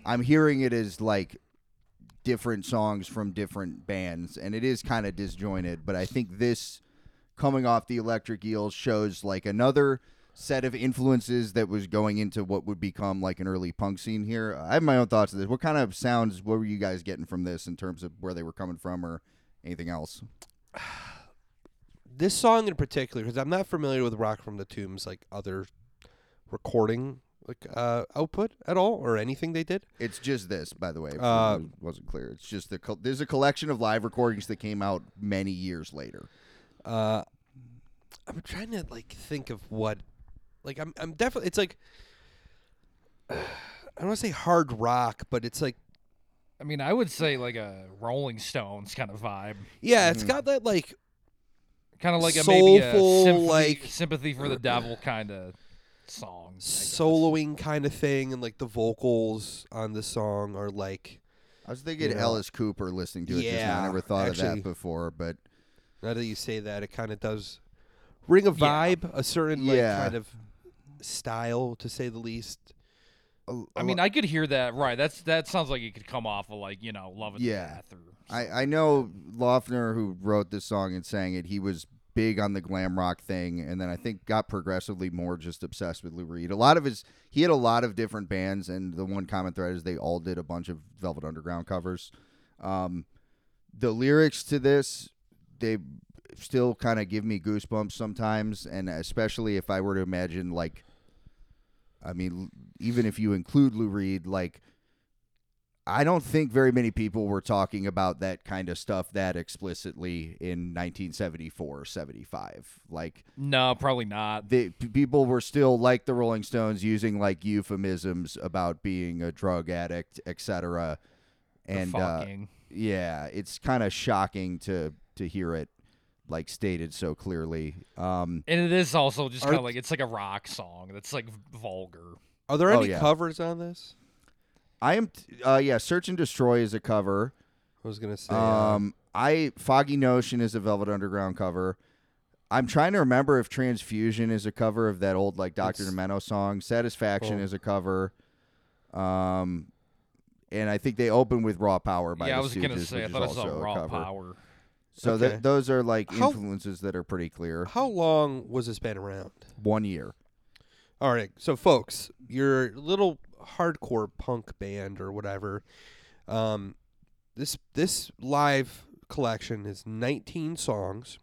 Speaker 2: I'm hearing it as like different songs from different bands, and it is kind of disjointed. But I think this coming off the Electric Eels shows like another set of influences that was going into what would become like an early punk scene here. I have my own thoughts on this. What kind of sounds what were you guys getting from this in terms of where they were coming from or anything else?
Speaker 1: this song in particular, because I'm not familiar with Rock from the Tombs, like other recording like uh, output at all or anything they did.
Speaker 2: It's just this, by the way.
Speaker 1: Uh,
Speaker 2: it wasn't clear. It's just the col- there's a collection of live recordings that came out many years later.
Speaker 1: Uh, I'm trying to like think of what, like I'm I'm definitely it's like I don't want to say hard rock, but it's like
Speaker 3: I mean, I would say like a Rolling Stones kind of vibe,
Speaker 1: yeah, it's got that like
Speaker 3: kind of like a maybe a
Speaker 1: Soulful,
Speaker 3: sympathy,
Speaker 1: like-
Speaker 3: sympathy for the devil kind of song. I guess.
Speaker 1: soloing kind of thing, and like the vocals on the song are like
Speaker 2: I was thinking
Speaker 1: You know,
Speaker 2: Alice Cooper listening to it just now. I
Speaker 1: yeah,
Speaker 2: never thought of
Speaker 1: actually-
Speaker 2: that before, but
Speaker 1: now that you say that, it kind of does ring a
Speaker 3: Yeah.
Speaker 1: vibe, a certain like
Speaker 2: Yeah.
Speaker 1: kind of style to say the least.
Speaker 2: a-
Speaker 3: I
Speaker 2: a
Speaker 3: mean,
Speaker 2: lo-
Speaker 3: I could hear that. Right. That's that sounds like it could come off of like you know, love it
Speaker 2: Yeah.
Speaker 3: death or.
Speaker 2: I, I know Laughner, who wrote this song and sang it, he was big on the glam rock thing, and then I think got progressively more just obsessed with Lou Reed. A lot of his, he had a lot of different bands, and the one common thread is they all did a bunch of Velvet Underground covers. Um, the lyrics to this, they still kind of give me goosebumps sometimes, and especially if I were to imagine like, I mean, even if you include Lou Reed, like I don't think very many people were talking about that kind of stuff that explicitly in 1974 75. Like
Speaker 3: No, probably not.
Speaker 2: the people were still like the Rolling Stones using like euphemisms about being a drug addict, etc.
Speaker 3: The
Speaker 2: And uh, yeah, it's kind of shocking to to hear it like stated so clearly. Um,
Speaker 3: and it is also just kind of like it's like a rock song that's like vulgar.
Speaker 1: Are there
Speaker 2: Oh,
Speaker 1: any
Speaker 2: yeah.
Speaker 1: covers on this?
Speaker 2: I am, t- uh, yeah, Search and Destroy is a cover.
Speaker 1: I was gonna say. uh,
Speaker 2: Um, I Foggy Notion is a Velvet Underground cover. I'm trying to remember if Transfusion is a cover of that old like Doctor Demento song. Satisfaction
Speaker 1: Oh.
Speaker 2: is a cover. Um, and I think they open with Raw Power by
Speaker 3: yeah,
Speaker 2: the
Speaker 3: I was gonna
Speaker 2: Stooges,
Speaker 3: say I
Speaker 2: which
Speaker 3: thought
Speaker 2: is
Speaker 3: I saw
Speaker 2: also a
Speaker 3: raw
Speaker 2: cover.
Speaker 3: power.
Speaker 2: So
Speaker 1: Okay.
Speaker 2: th- those are like
Speaker 1: How-
Speaker 2: influences that are pretty clear.
Speaker 1: how long was this band around?
Speaker 2: One year.
Speaker 1: All right, so folks, your little hardcore punk band or whatever, um, this this live collection is 19 songs,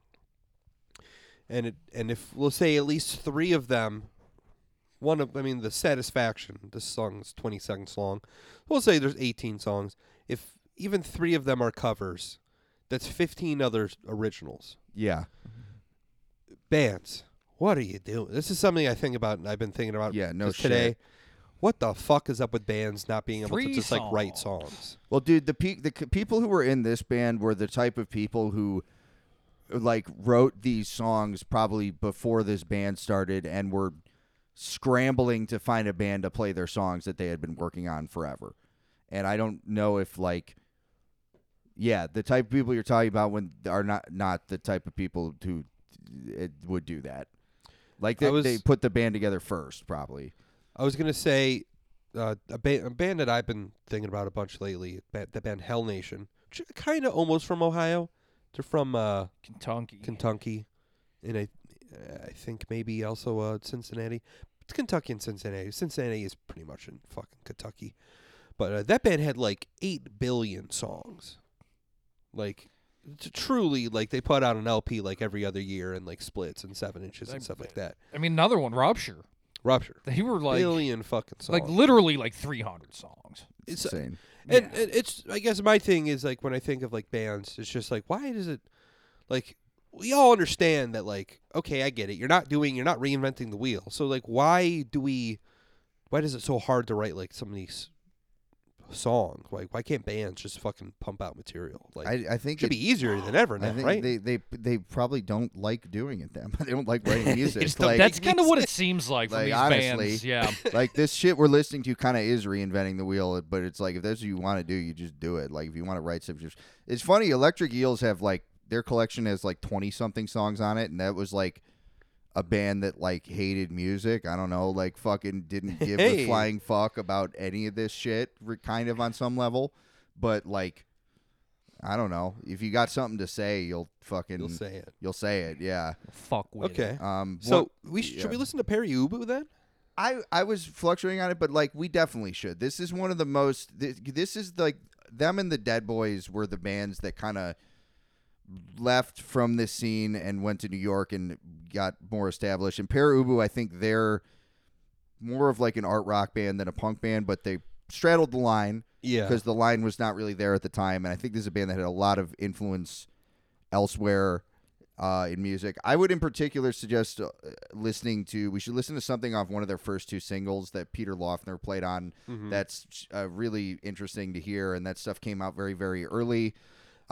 Speaker 1: and it and if we'll say at least three of them, one of I mean the Satisfaction, this song's 20 seconds long. We'll say there's 18 songs. If even three of them are covers, that's 15 other originals
Speaker 2: Yeah.
Speaker 1: bands. What are you doing? This is something I think about, and I've been thinking about.
Speaker 2: Yeah, no
Speaker 1: today.
Speaker 2: shit.
Speaker 1: What the fuck is up with bands not being able
Speaker 3: Three
Speaker 1: to just like write
Speaker 3: songs.
Speaker 1: songs?
Speaker 2: Well, dude, the pe- the c- people who were in this band were the type of people who like wrote these songs probably before this band started and were scrambling to find a band to play their songs that they had been working on forever. And I don't know if like yeah, the type of people you're talking about when are not not the type of people who it would do that. Like
Speaker 1: I
Speaker 2: they,
Speaker 1: was-
Speaker 2: they put the band together first, probably.
Speaker 1: I was gonna say uh, a, ba- a band that I've been thinking about a bunch lately. ba- The band Hell Nation, kind of almost from Ohio. They're from uh,
Speaker 3: Kentucky.
Speaker 1: Kentucky, and I, I think maybe also uh, Cincinnati. It's Kentucky and Cincinnati. Cincinnati is pretty much in fucking Kentucky, but uh, that band had like eight billion songs. Like, t- truly, like they put out an LP like every other year and like splits and seven inches and
Speaker 3: Like,
Speaker 1: stuff like that.
Speaker 3: I mean, another one, Rupture.
Speaker 1: Rupture,
Speaker 3: They were like
Speaker 1: billion fucking songs.
Speaker 3: like literally like 300 songs.
Speaker 2: It's,
Speaker 1: It's-
Speaker 2: insane.
Speaker 1: And, and it's I guess my thing is like when I think of like bands, it's just like why does it like we all understand that like okay, I get it. You're not doing you're not reinventing the wheel. So like why do we why is it so hard to write like some of these songs? Like why can't bands just fucking pump out material? Like
Speaker 2: I, I think it
Speaker 1: should
Speaker 2: it-
Speaker 1: be easier than ever now,
Speaker 2: I think
Speaker 1: right?
Speaker 2: they, they they probably don't like doing it. Them they don't like writing music.
Speaker 1: just
Speaker 2: like,
Speaker 3: That's kind of what it seems like from
Speaker 2: like,
Speaker 3: these
Speaker 2: honestly,
Speaker 3: bands. Yeah.
Speaker 2: like this shit we're listening to kind of is reinventing the wheel. But it's like if that's what you want to do, you just do it. Like if you want to write stuff, just it's funny. Electric Eels have like their collection has like twenty something songs on it, and that was like a band that like hated music. I don't know, like fucking didn't give
Speaker 1: Hey.
Speaker 2: a flying fuck about any of this shit. Kind of on some level, but like. I don't know. If you got something to say, you'll fucking
Speaker 1: You'll say it.
Speaker 2: You'll say it, yeah.
Speaker 3: Fuck with it.
Speaker 1: Okay.
Speaker 2: Um,
Speaker 1: So
Speaker 2: one-
Speaker 1: we sh-
Speaker 2: yeah.
Speaker 1: should we listen to Pere Ubu then?
Speaker 2: I I was fluctuating on it, but like we definitely should. This is one of the most. This, this is like them and the Dead Boys were the bands that kind of left from this scene and went to New York and got more established. And Pere Ubu, I think they're more of like an art rock band than a punk band, but they straddled the line
Speaker 1: Yeah.
Speaker 2: because the line was not really there at the time. And I think this is a band that had a lot of influence elsewhere uh, in music. I would, in particular, suggest uh, listening to. We should listen to something off one of their first two singles that Peter Laughner played on.
Speaker 1: Mhm.
Speaker 2: That's uh, really interesting to hear, and that stuff came out very, very early.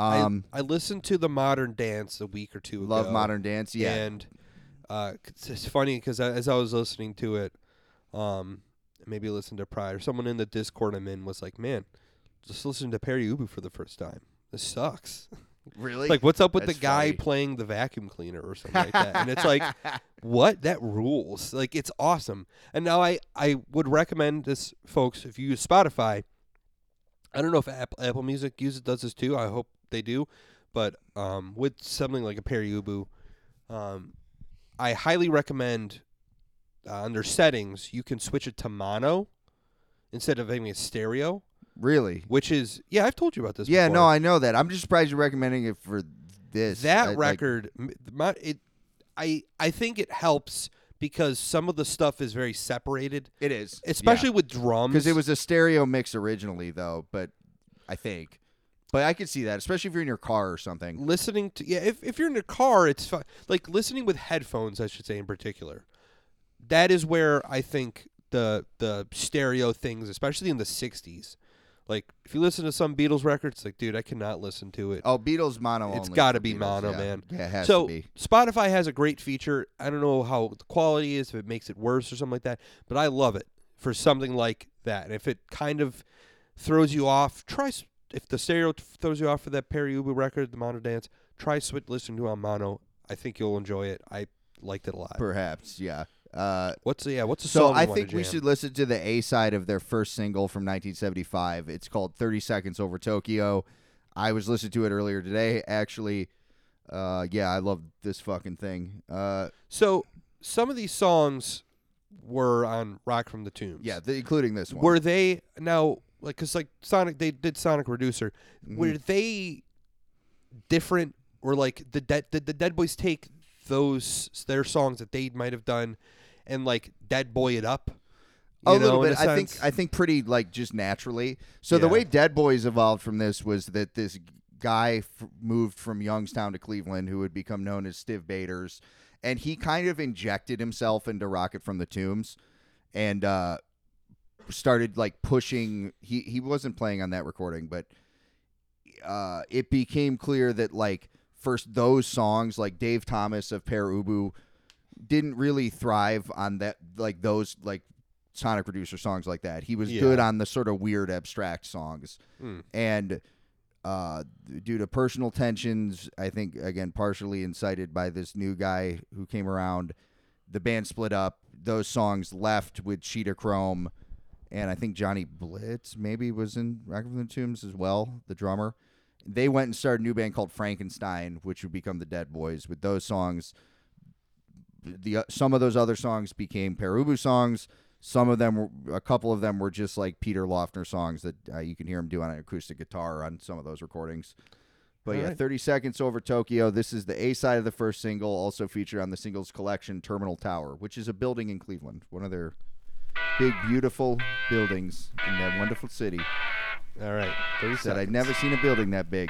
Speaker 1: I-
Speaker 2: Um,
Speaker 1: I, listened to the Modern Dance a week or two ago.
Speaker 2: love modern dance. Yeah,
Speaker 1: And uh, it's, funny because as I was listening to it, um, maybe listen to Pride or someone in the Discord I'm in was like, "Man, just listen to Pere Ubu for the first time. This sucks.
Speaker 2: really.
Speaker 1: like, what's up with
Speaker 2: That's
Speaker 1: the guy
Speaker 2: funny.
Speaker 1: playing the vacuum cleaner or something like that?" And it's like, what? That rules. Like, it's awesome. And now I I would recommend this, folks, if you use Spotify. I don't know if Apple, Apple Music uses does this too. I hope they do, but um, with something like a Pere Ubu, um, I highly recommend uh, under settings you can switch it to mono instead of having a stereo,
Speaker 2: really.
Speaker 1: which is yeah I've told you about this.
Speaker 2: Yeah,
Speaker 1: before.
Speaker 2: no, I know that. I'm just surprised you're recommending it for this.
Speaker 1: that
Speaker 2: I-
Speaker 1: record m- my, it I I think it helps because some of the stuff is very separated,
Speaker 2: it is,
Speaker 1: especially with drums.
Speaker 2: because it was a stereo mix originally, though. But I think. But I could see that, especially if you're in your car or something.
Speaker 1: listening to yeah if, if you're in a car it's fine like listening with headphones i should say in particular that is where i think the the stereo things especially in the 60s like if you listen to some beatles records like dude i cannot listen to it
Speaker 2: Oh, Beatles mono.
Speaker 1: It's gotta be
Speaker 2: Beatles,
Speaker 1: mono,
Speaker 2: yeah.
Speaker 1: man.
Speaker 2: Yeah, it has
Speaker 1: so
Speaker 2: to be.
Speaker 1: spotify has a great feature i don't know how the quality is if it makes it worse or something like that but i love it for something like that and if it kind of throws you off try if the stereo t- throws you off for that Pere Ubu record the mono dance try switch listening to it on mono i think you'll enjoy it i liked it a lot
Speaker 2: Perhaps, yeah. Uh,
Speaker 1: what's the yeah what's the song? so I
Speaker 2: think we should listen to the A side of their first single from 1975. It's called 30 Seconds Over Tokyo. I was listening to it earlier today. Actually, uh, yeah, I love this fucking thing. Uh,
Speaker 1: so some of these songs were on Rocket from the Tombs
Speaker 2: yeah, the, including this one.
Speaker 1: were they now like because like sonic they did sonic reducer
Speaker 2: Mhm.
Speaker 1: were they different or like the dead did the dead boys take those their songs that they might have done and like dead boy it up
Speaker 2: a
Speaker 1: know,
Speaker 2: little bit. I think? I think pretty like just naturally. So the way Dead Boys evolved from this was that this guy f- moved from Youngstown to Cleveland, who would become known as Stiv Bators, and he kind of injected himself into Rocket from the Tombs, and uh, started like pushing. He he wasn't playing on that recording, but uh, it became clear that like first those songs, like Dave Thomas of Pere Ubu, didn't really thrive on that like those like sonic reducer songs like that he was
Speaker 1: Yeah.
Speaker 2: good on the sort of weird abstract songs
Speaker 1: Hmm.
Speaker 2: and uh due to personal tensions i think again partially incited by this new guy who came around the band split up those songs left with cheetah chrome and i think johnny blitz maybe was in Rocket from the Tombs as well the drummer they went and started a new band called frankenstein which would become the dead boys with those songs the uh, some of those other songs became Pere Ubu songs. Some of them, were, a couple of them, were just like Peter Laughner songs that uh, you can hear him do on an acoustic guitar on some of those recordings. But yeah,
Speaker 1: Alright.
Speaker 2: 30 Seconds Over Tokyo. This is the A side of the first single, also featured on the singles collection Terminal Tower, which is a building in Cleveland, one of their big, beautiful buildings in that wonderful city.
Speaker 1: all right 30
Speaker 2: Said I'd never seen a building that big.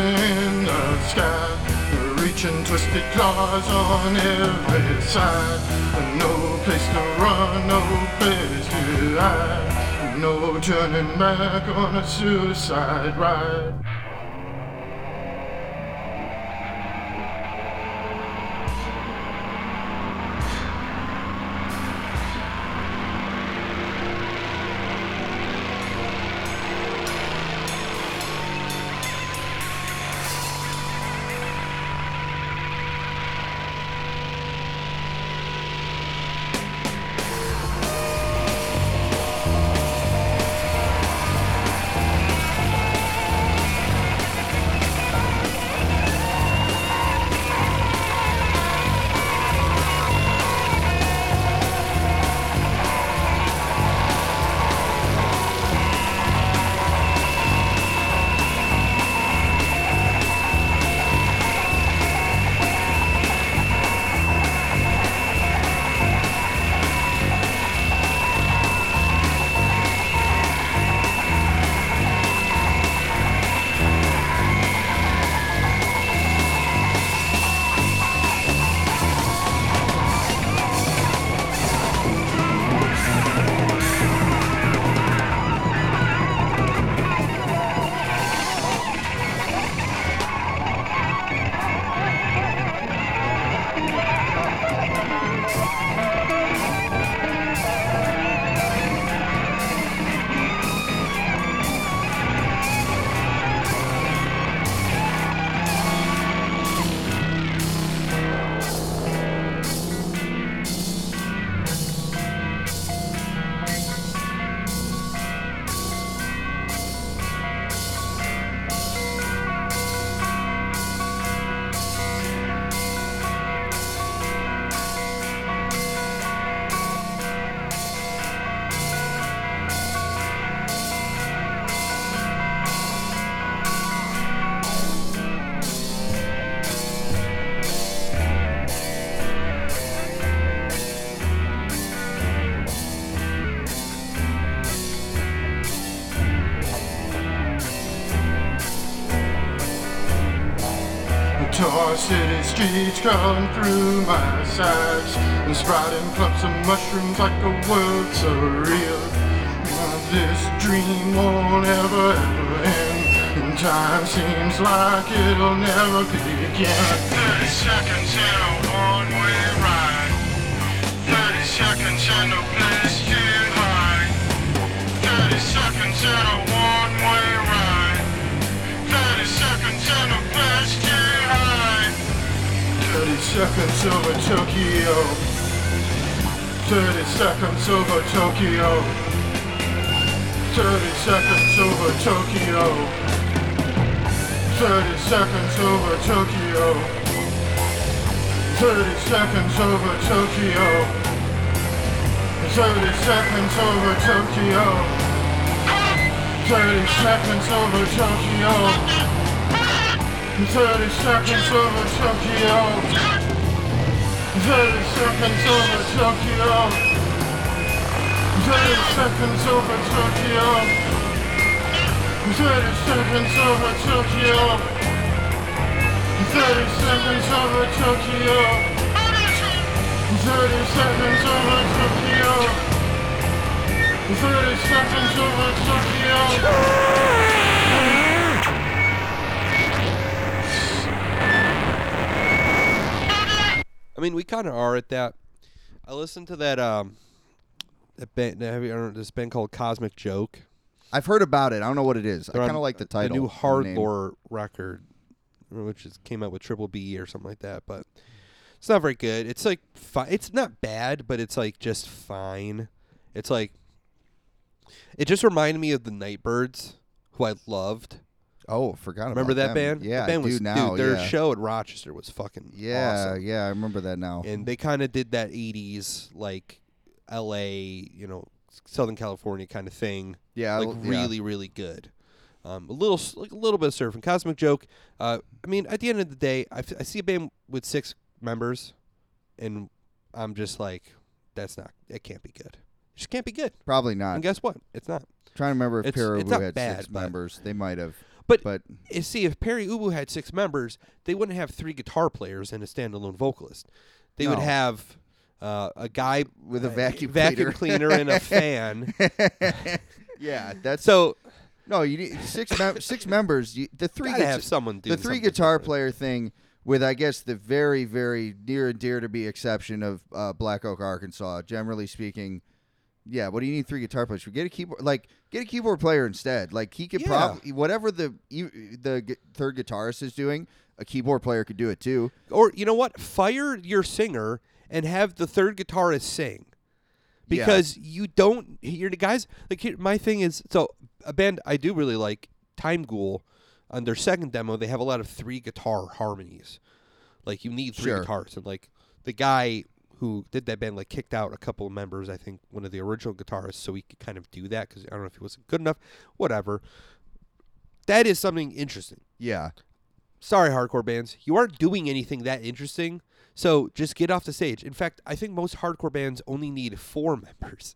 Speaker 6: In the sky. Reach Clutching twisted claws on every side. No place to run, no place to hide. No turning back on a suicide ride. Tar city streets come through my sides and sprouting clumps of mushrooms like a world surreal. This dream won't ever ever end, and time seems like it'll never begin. Thirty seconds in a one-way ride. Thirty seconds and no place to hide. Thirty seconds in a 30 seconds over Tokyo. 30 seconds over Tokyo. 30 seconds over Tokyo. 30 seconds over Tokyo. 30 seconds over Tokyo. 30 seconds over Tokyo. 30 seconds over Tokyo. Thirty seconds over Tokyo. Thirty seconds over Tokyo. Thirty seconds over Tokyo. Thirty seconds over Tokyo. Thirty seconds over Tokyo. Thirty seconds over Tokyo. Thirty seconds over Tokyo.
Speaker 1: I mean, we kind of are at that. I listened to that um that band. Have you heard this band called Cosmic Joke?
Speaker 2: I've heard about it. I don't know what it is. I
Speaker 1: They're
Speaker 2: kind of like the title.
Speaker 1: The new
Speaker 2: the
Speaker 1: hard
Speaker 2: name.
Speaker 1: lore record, which is, came out with Triple B or something like that, but it's not very good. It's like fi- it's not bad, but it's like just fine. It's like it just reminded me of the Nightbirds, who I loved.
Speaker 2: Oh, forgot
Speaker 1: Remember that
Speaker 2: them.
Speaker 1: band?
Speaker 2: Yeah,
Speaker 1: that band
Speaker 2: I
Speaker 1: was
Speaker 2: now.
Speaker 1: dude. Their
Speaker 2: yeah.
Speaker 1: show at Rochester was fucking
Speaker 2: Yeah,
Speaker 1: awesome.
Speaker 2: yeah, I remember that now.
Speaker 1: and they kind of did that '80s like L.A. you know Southern California kind of thing.
Speaker 2: yeah,
Speaker 1: like
Speaker 2: yeah.
Speaker 1: really, really good. Um, a little, like a little bit of surfing. Cosmic Joke. Uh, I mean, at the end of the day, I, f- I see a band with six members, and I'm just like, that's not. It can't be good. It just can't be good.
Speaker 2: Probably not.
Speaker 1: And guess what? It's not.
Speaker 2: trying to remember if
Speaker 1: it's-
Speaker 2: Peru
Speaker 1: it's
Speaker 2: had
Speaker 1: bad,
Speaker 2: six members. They might have.
Speaker 1: But,
Speaker 2: But
Speaker 1: see, if Pere Ubu had six members, they wouldn't have three guitar players and a standalone vocalist. They would have uh, a guy
Speaker 2: with a
Speaker 1: uh,
Speaker 2: vacuum
Speaker 1: vacuum
Speaker 2: cleaner.
Speaker 1: cleaner and a fan.
Speaker 2: yeah, that's
Speaker 1: so
Speaker 2: no. You need six mem- six members. You, the three
Speaker 1: gotta have someone do
Speaker 2: the three guitar player thing with I guess the very very near and dear to be exception of uh, Black Oak, Arkansas. Generally speaking, yeah. What do you need three guitar players? for? Get a keyboard like get a keyboard player instead. Like he could
Speaker 1: Yeah.
Speaker 2: probably whatever the the gu- third guitarist is doing, a keyboard player could do it too.
Speaker 1: Or you know what? Fire your singer and have the third guitarist sing.
Speaker 2: Yeah.
Speaker 1: Because you don't hear the guys like here, my thing is so a band I do really like Time Ghoul on their second demo they have a lot of three guitar harmonies. Like you need three
Speaker 2: Sure.
Speaker 1: guitars and like the guy who did that band like kicked out a couple of members I think one of the original guitarists so he could kind of do that cuz I don't know if he wasn't good enough whatever. That is something interesting
Speaker 2: Yeah,
Speaker 1: sorry, hardcore bands, you aren't doing anything that interesting. So just get off the stage. In fact, I think most hardcore bands only need four members.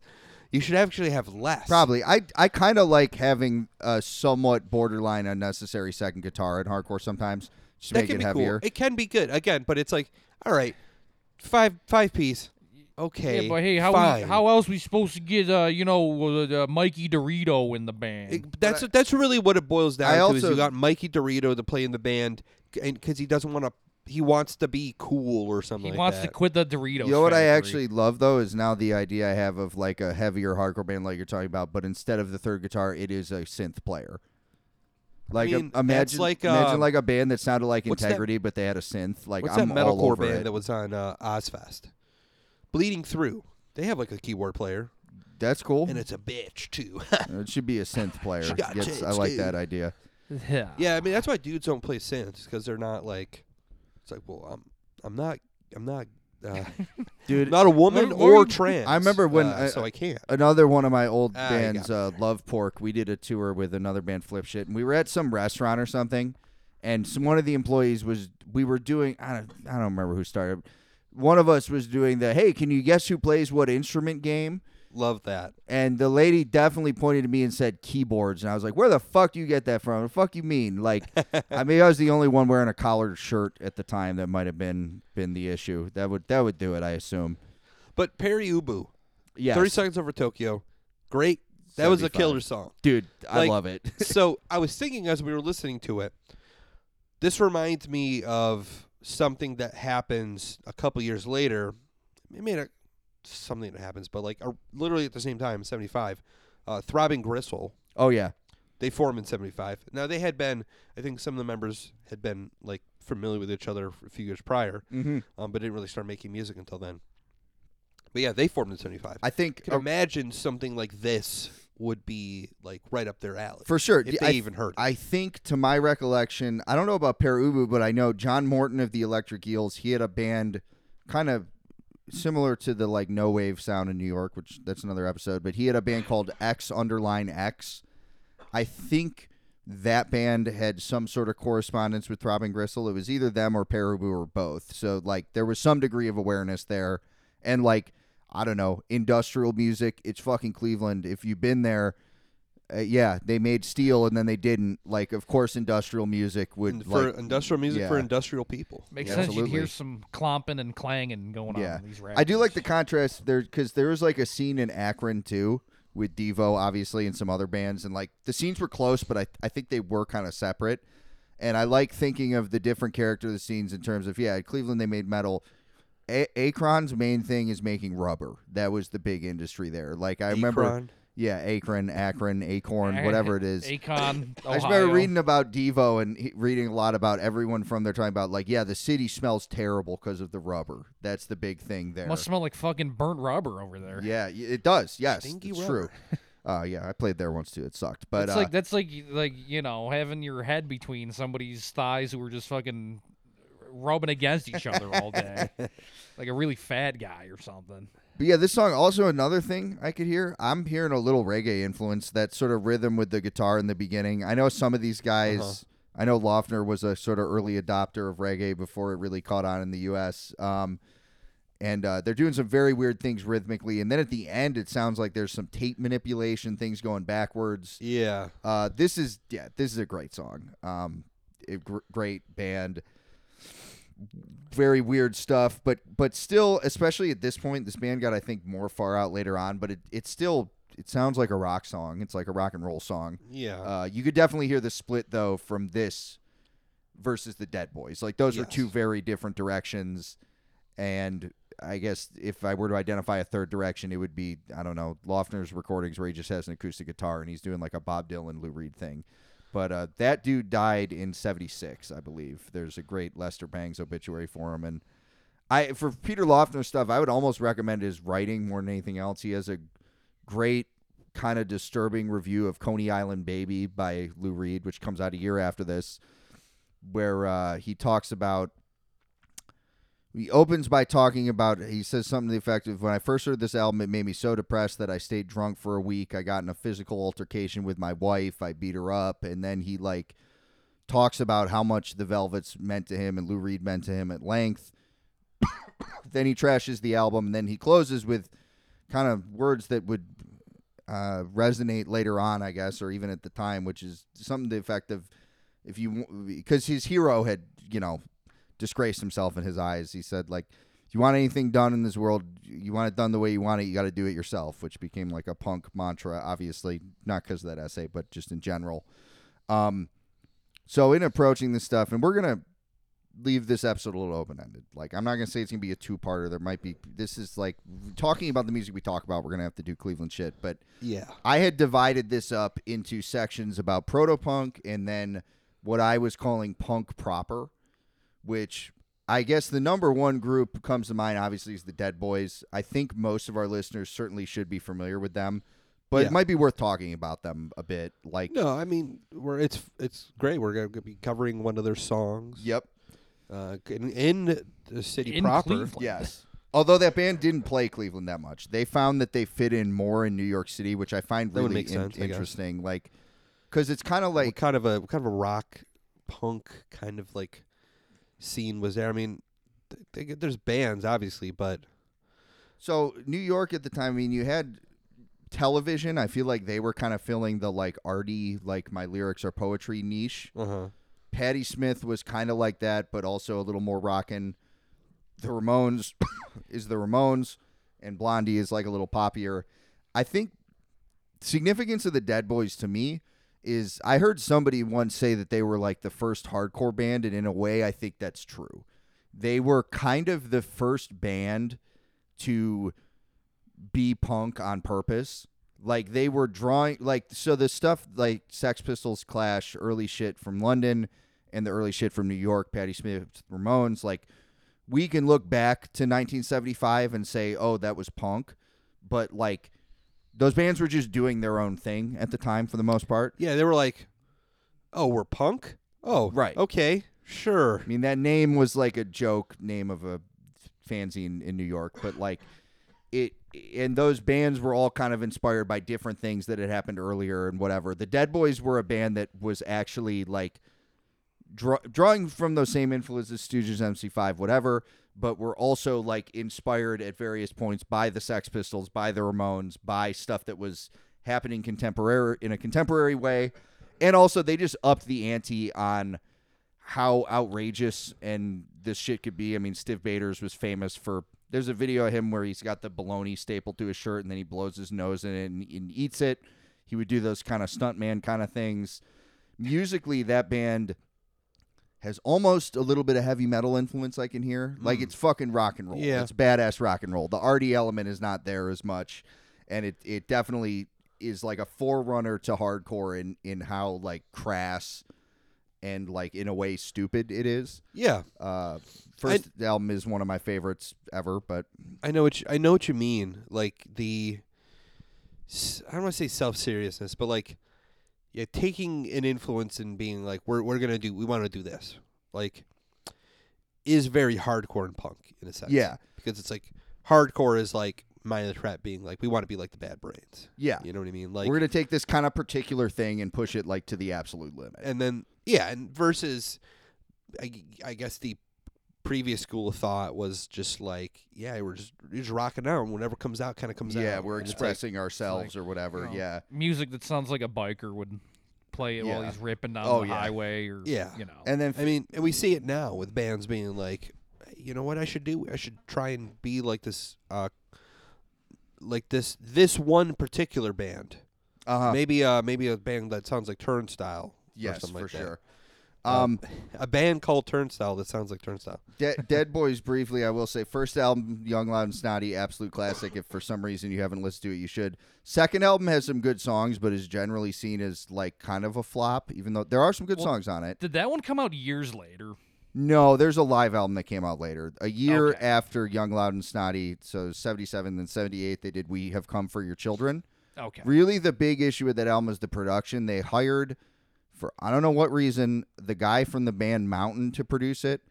Speaker 1: You should actually have less.
Speaker 2: probably. I I kind of like having a somewhat borderline unnecessary second guitar in hardcore sometimes. Just
Speaker 1: that
Speaker 2: make
Speaker 1: can
Speaker 2: it
Speaker 1: be
Speaker 2: heavier.
Speaker 1: cool. It can be good again, but it's like, all right, five five piece. Okay,
Speaker 3: Yeah, but hey, how
Speaker 1: fine.
Speaker 3: we, how else we supposed to get uh you know uh, uh, Mikey Dorito in the band?
Speaker 1: It- that's that's really what it boils down
Speaker 2: I
Speaker 1: to. is
Speaker 2: also-
Speaker 1: you got Mikey Dorito to play in the band, and because he doesn't want to, he wants to be cool or something.
Speaker 3: he
Speaker 1: like
Speaker 3: wants
Speaker 1: that.
Speaker 3: to quit the Doritos.
Speaker 2: You know what I
Speaker 3: factory.
Speaker 2: actually love though is now the idea I have of like a heavier hardcore band like you're talking about, but instead of the third guitar, it is a synth player. Like
Speaker 1: mean,
Speaker 2: a, imagine,
Speaker 1: that's like,
Speaker 2: imagine
Speaker 1: uh,
Speaker 2: like a band that sounded like
Speaker 1: what's that-
Speaker 2: Integrity, but they had a synth. Like
Speaker 1: What's
Speaker 2: I'm
Speaker 1: that
Speaker 2: all
Speaker 1: metalcore
Speaker 2: over
Speaker 1: band
Speaker 2: it.
Speaker 1: that was on uh, Ozzfest? Bleeding Through. They have like a keyboard player,
Speaker 2: That's cool.
Speaker 1: and it's a bitch too.
Speaker 2: it should be a synth player.
Speaker 1: She got
Speaker 2: Yes, I like
Speaker 1: dude.
Speaker 2: that idea.
Speaker 3: Yeah.
Speaker 1: yeah, I mean that's why dudes don't play synths because they're not like. It's like, well, I'm, I'm not, I'm not, uh,
Speaker 2: Dude,
Speaker 1: not a woman
Speaker 3: What- what
Speaker 1: or trans.
Speaker 2: I remember when
Speaker 1: uh,
Speaker 2: I-
Speaker 1: so I can't.
Speaker 2: another one of my old
Speaker 1: Ah,
Speaker 2: bands, uh, Love Pork. We did a tour with another band, Flip Shit, and we were at some restaurant or something, and some, one of the employees was. We were doing. I don't. I don't remember who started. One of us was doing the "Hey, can you guess who plays what instrument?" game,
Speaker 1: Love that.
Speaker 2: and the lady definitely pointed to me and said keyboards, and I was like, "Where the fuck do you get that from? The fuck you mean?" Like, I mean, I was the only one wearing a collared shirt at the time. That might have been been the issue. That would that would do it, I assume.
Speaker 1: But Pere Ubu,
Speaker 2: Yeah,
Speaker 1: Thirty Seconds Over Tokyo, great. That was a killer song.
Speaker 2: dude. I
Speaker 1: Like-
Speaker 2: love it.
Speaker 1: so I was thinking as we were listening to it, this reminds me of something that happens a couple years later. Maybe not something that happens, but like uh, literally at the same time, seventy five. Uh, Throbbing Gristle,
Speaker 2: oh yeah.
Speaker 1: they formed in seventy five. Now they had been, I think some of the members had been like familiar with each other a few years prior,
Speaker 2: Mm-hmm.
Speaker 1: um, but didn't really start making music until then. But yeah, they formed in seventy five.
Speaker 2: I think
Speaker 1: can
Speaker 2: uh,
Speaker 1: imagine something like this would be like right up their alley
Speaker 2: for sure.
Speaker 1: if
Speaker 2: I,
Speaker 1: they even heard. it.
Speaker 2: I think, to my recollection, I don't know about Pere Ubu, but I know John Morton of the Electric Eels. He had a band, kind of similar to the like no wave sound in New York, which that's another episode. But he had a band called X Underline X. I think that band had some sort of correspondence with Throbbing Gristle. It was either them or Ubu or both. So like there was some degree of awareness there, and like. I don't know, industrial music. It's fucking Cleveland. If you've been there, uh, yeah, they made steel and then they didn't. Like, of course, industrial music would
Speaker 1: And for
Speaker 2: like,
Speaker 1: industrial music for industrial people.
Speaker 3: Makes
Speaker 2: Yeah,
Speaker 3: sense. You'd
Speaker 2: absolutely.
Speaker 3: hear some clomping and clanging going
Speaker 2: Yeah.
Speaker 3: on in these
Speaker 2: I do like the contrast there because there was like a scene in Akron too with Devo, obviously, and some other bands, and like the scenes were close, but I I think they were kind of separate. And I like thinking of the different character of the scenes in terms of yeah, at Cleveland they made metal. A- Akron's main thing is making rubber. That was the big industry there. Like I remember,
Speaker 1: Akron.
Speaker 2: Yeah, Akron, Akron, Acorn, whatever it is.
Speaker 3: Akon,
Speaker 2: I just remember reading about Devo and he, reading a lot about everyone from there talking about like, yeah, the city smells terrible because of the rubber. That's the big thing there.
Speaker 3: Must smell like fucking burnt rubber over there.
Speaker 2: yeah, it does. Yes,
Speaker 1: Stinky
Speaker 2: it's
Speaker 1: rubber.
Speaker 2: true. uh, yeah, I played there once too. It sucked, but
Speaker 3: It's
Speaker 2: uh,
Speaker 3: like that's like like you know having your head between somebody's thighs who were just fucking rubbing against each other all day, like a really fat guy or something.
Speaker 2: But yeah, this song also another thing I could hear. I'm hearing a little reggae influence, that sort of rhythm with the guitar in the beginning. I know some of these guys.
Speaker 1: Uh-huh.
Speaker 2: I know Laughner was a sort of early adopter of reggae before it really caught on in the U.S. Um, and uh, they're doing some very weird things rhythmically. And then at the end, it sounds like there's some tape manipulation, things going backwards.
Speaker 1: Yeah.
Speaker 2: Uh, this is yeah, this is a great song. Um, a gr- great band. Very weird stuff, but but still, especially at this point, this band got I think more far out later on, but it it still it sounds like a rock song. It's like a rock and roll song.
Speaker 1: Yeah.
Speaker 2: Uh, you could definitely hear the split though from this versus the Dead Boys. Like those are two very different directions. And I guess if I were to identify a third direction, it would be I don't know Laughner's recordings where he just has an acoustic guitar and he's doing like a Bob Dylan Lou Reed thing. But uh, that dude died in '76, I believe. There's a great Lester Bangs obituary for him, and I for Peter Laughner stuff, I would almost recommend his writing more than anything else. He has a great kind of disturbing review of Coney Island Baby by Lou Reed, which comes out a year after this, where uh, he talks about. He opens by talking about. He says something to the effect of, "When I first heard this album, it made me so depressed that I stayed drunk for a week. I got in a physical altercation with my wife. I beat her up, and then he like talks about how much the Velvets meant to him and Lou Reed meant to him at length. then he trashes the album, and then he closes with kind of words that would uh, resonate later on, I guess, or even at the time, which is something to the effect of if you because his hero had you know disgraced himself in his eyes. He said like, if you want anything done in this world, you want it done the way you want it. You got to do it yourself, which became like a punk mantra. Obviously, not because of that essay, but just in general. Um, so in approaching this stuff, and we're gonna leave this episode a little open ended. Like I'm not gonna say it's gonna be a two parter. There might be. This is like talking about the music we talk about. We're gonna have to do Cleveland shit, but
Speaker 1: yeah.
Speaker 2: I had divided this up into sections about proto punk and then what I was calling punk proper, which I guess the number one group comes to mind obviously is the Dead Boys. I think most of our listeners certainly should be familiar with them, but
Speaker 1: Yeah.
Speaker 2: it might be worth talking about them a bit. Like,
Speaker 1: No, I mean, we're it's it's great. We're gonna be covering one of their songs.
Speaker 2: yep,
Speaker 1: Uh, in, in the city
Speaker 3: In
Speaker 1: proper.
Speaker 3: Cleveland.
Speaker 2: yes. Although that band didn't play Cleveland that much, they found that they fit in more in New York City, which I find
Speaker 1: That
Speaker 2: really
Speaker 1: make
Speaker 2: in-
Speaker 1: sense, I
Speaker 2: interesting. Like, because it's kind of
Speaker 1: What
Speaker 2: like
Speaker 1: kind of a kind of a rock punk kind of like scene was there? I mean, th- they, there's bands obviously, but
Speaker 2: So New York at the time, I mean, you had television. I feel like they were kind of filling the like arty, like my lyrics are poetry niche.
Speaker 1: uh huh.
Speaker 2: Patti Smith was kind of like that, but also a little more rockin'. The Ramones is the Ramones, and Blondie is like a little poppier. I think significance of the Dead Boys to me is I heard somebody once say that they were like the first hardcore band, and in a way, I think that's true. They were kind of the first band to be punk on purpose. Like they were drawing like so the stuff like Sex Pistols, Clash, early shit from London, and the early shit from New York, Patti Smith, Ramones. Like we can look back to 1975 and say, oh, that was punk, but like those bands were just doing their own thing at the time for the most part.
Speaker 1: Yeah, they were like, "Oh, we're punk." Oh,
Speaker 2: Right.
Speaker 1: Okay, sure.
Speaker 2: I mean, that name was like a joke name of a fanzine in New York, but like it, and those bands were all kind of inspired by different things that had happened earlier and whatever. The Dead Boys were a band that was actually like draw, drawing from those same influences, Stooges, MC5, whatever, but were also like inspired at various points by the Sex Pistols, by the Ramones, by stuff that was happening contemporary in a contemporary way. And also they just upped the ante on how outrageous and this shit could be. I mean, Stiv Bators was famous for. There's a video of him where he's got the bologna stapled to his shirt and then he blows his nose in it and, and eats it. He would do those kind of stuntman kind of things. Musically, that band has almost a little bit of heavy metal influence I can hear. Like it's fucking rock and roll.
Speaker 1: Yeah.
Speaker 2: It's badass rock and roll. The arty element is not there as much. And it, it definitely is like a forerunner to hardcore in, in how like crass and like in a way stupid it is.
Speaker 1: Yeah,
Speaker 2: Uh, first album is one of my favorites ever, but
Speaker 1: I know what you, I know what you mean. Like the, I don't want to say self seriousness, but like, yeah, taking an influence and being like, we're we're gonna do, we want to do this, like, is very hardcore and punk in a sense.
Speaker 2: Yeah.
Speaker 1: because it's like hardcore is like Minor Threat being like, we want to be like the Bad Brains.
Speaker 2: yeah.
Speaker 1: You know what I mean? Like,
Speaker 2: We're gonna take this kind of particular thing and push it like to the absolute limit.
Speaker 1: and then yeah, and versus, I, I guess the previous school of thought was just like, yeah, we're just we're just rocking out. Whatever comes out, kind of comes out.
Speaker 2: yeah, we're
Speaker 1: And it's like-
Speaker 2: expressing ourselves or whatever.
Speaker 3: you know,
Speaker 2: yeah.
Speaker 3: music that sounds like a biker would play it while he's ripping down
Speaker 2: Oh,
Speaker 3: the
Speaker 2: yeah.
Speaker 3: highway or
Speaker 1: Yeah.
Speaker 3: you know.
Speaker 2: And then
Speaker 1: I mean, and we see it now with bands being like, you know what I should do? I should try and be like this, uh, like this this one particular band.
Speaker 2: uh
Speaker 1: Maybe uh maybe a band that sounds like Turnstile. or
Speaker 2: yes,
Speaker 1: something
Speaker 2: for
Speaker 1: like
Speaker 2: sure.
Speaker 1: Um,
Speaker 2: Um,
Speaker 1: a band called Turnstile that sounds like Turnstile.
Speaker 2: De- Dead Boys briefly, I will say first album, Young Loud and Snotty, absolute classic. If for some reason you haven't listened to it, you should. Second album has some good songs, but is generally seen as like kind of a flop, even though there are some good
Speaker 3: Well,
Speaker 2: songs on it.
Speaker 3: Did that one come out years later?
Speaker 2: No, there's a live album that came out later, a year
Speaker 3: Okay.
Speaker 2: after Young Loud and Snotty. So 77 and 78, they did "We Have Come for Your Children."
Speaker 3: Okay.
Speaker 2: Really, the big issue with that album is the production. They hired, for I don't know what reason, the guy from the band Mountain to produce it.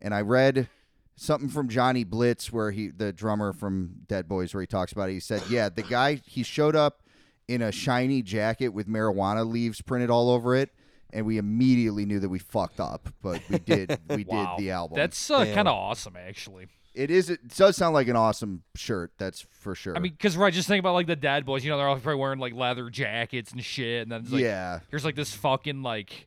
Speaker 2: And I read something from Johnny Blitz, where he, the drummer from Dead Boys, where he talks about it. He said, "Yeah, the guy he showed up in a shiny jacket with marijuana leaves printed all over it." And we immediately knew that we fucked up, but we did. We
Speaker 3: wow.
Speaker 2: did the album.
Speaker 3: That's uh, kind of awesome, actually.
Speaker 2: It is. It does sound like an awesome shirt. That's for sure.
Speaker 3: I mean, because right, just think about like the dad boys. You know, they're all probably wearing like leather jackets and shit, and then it's like,
Speaker 2: yeah,
Speaker 3: here's like this fucking like.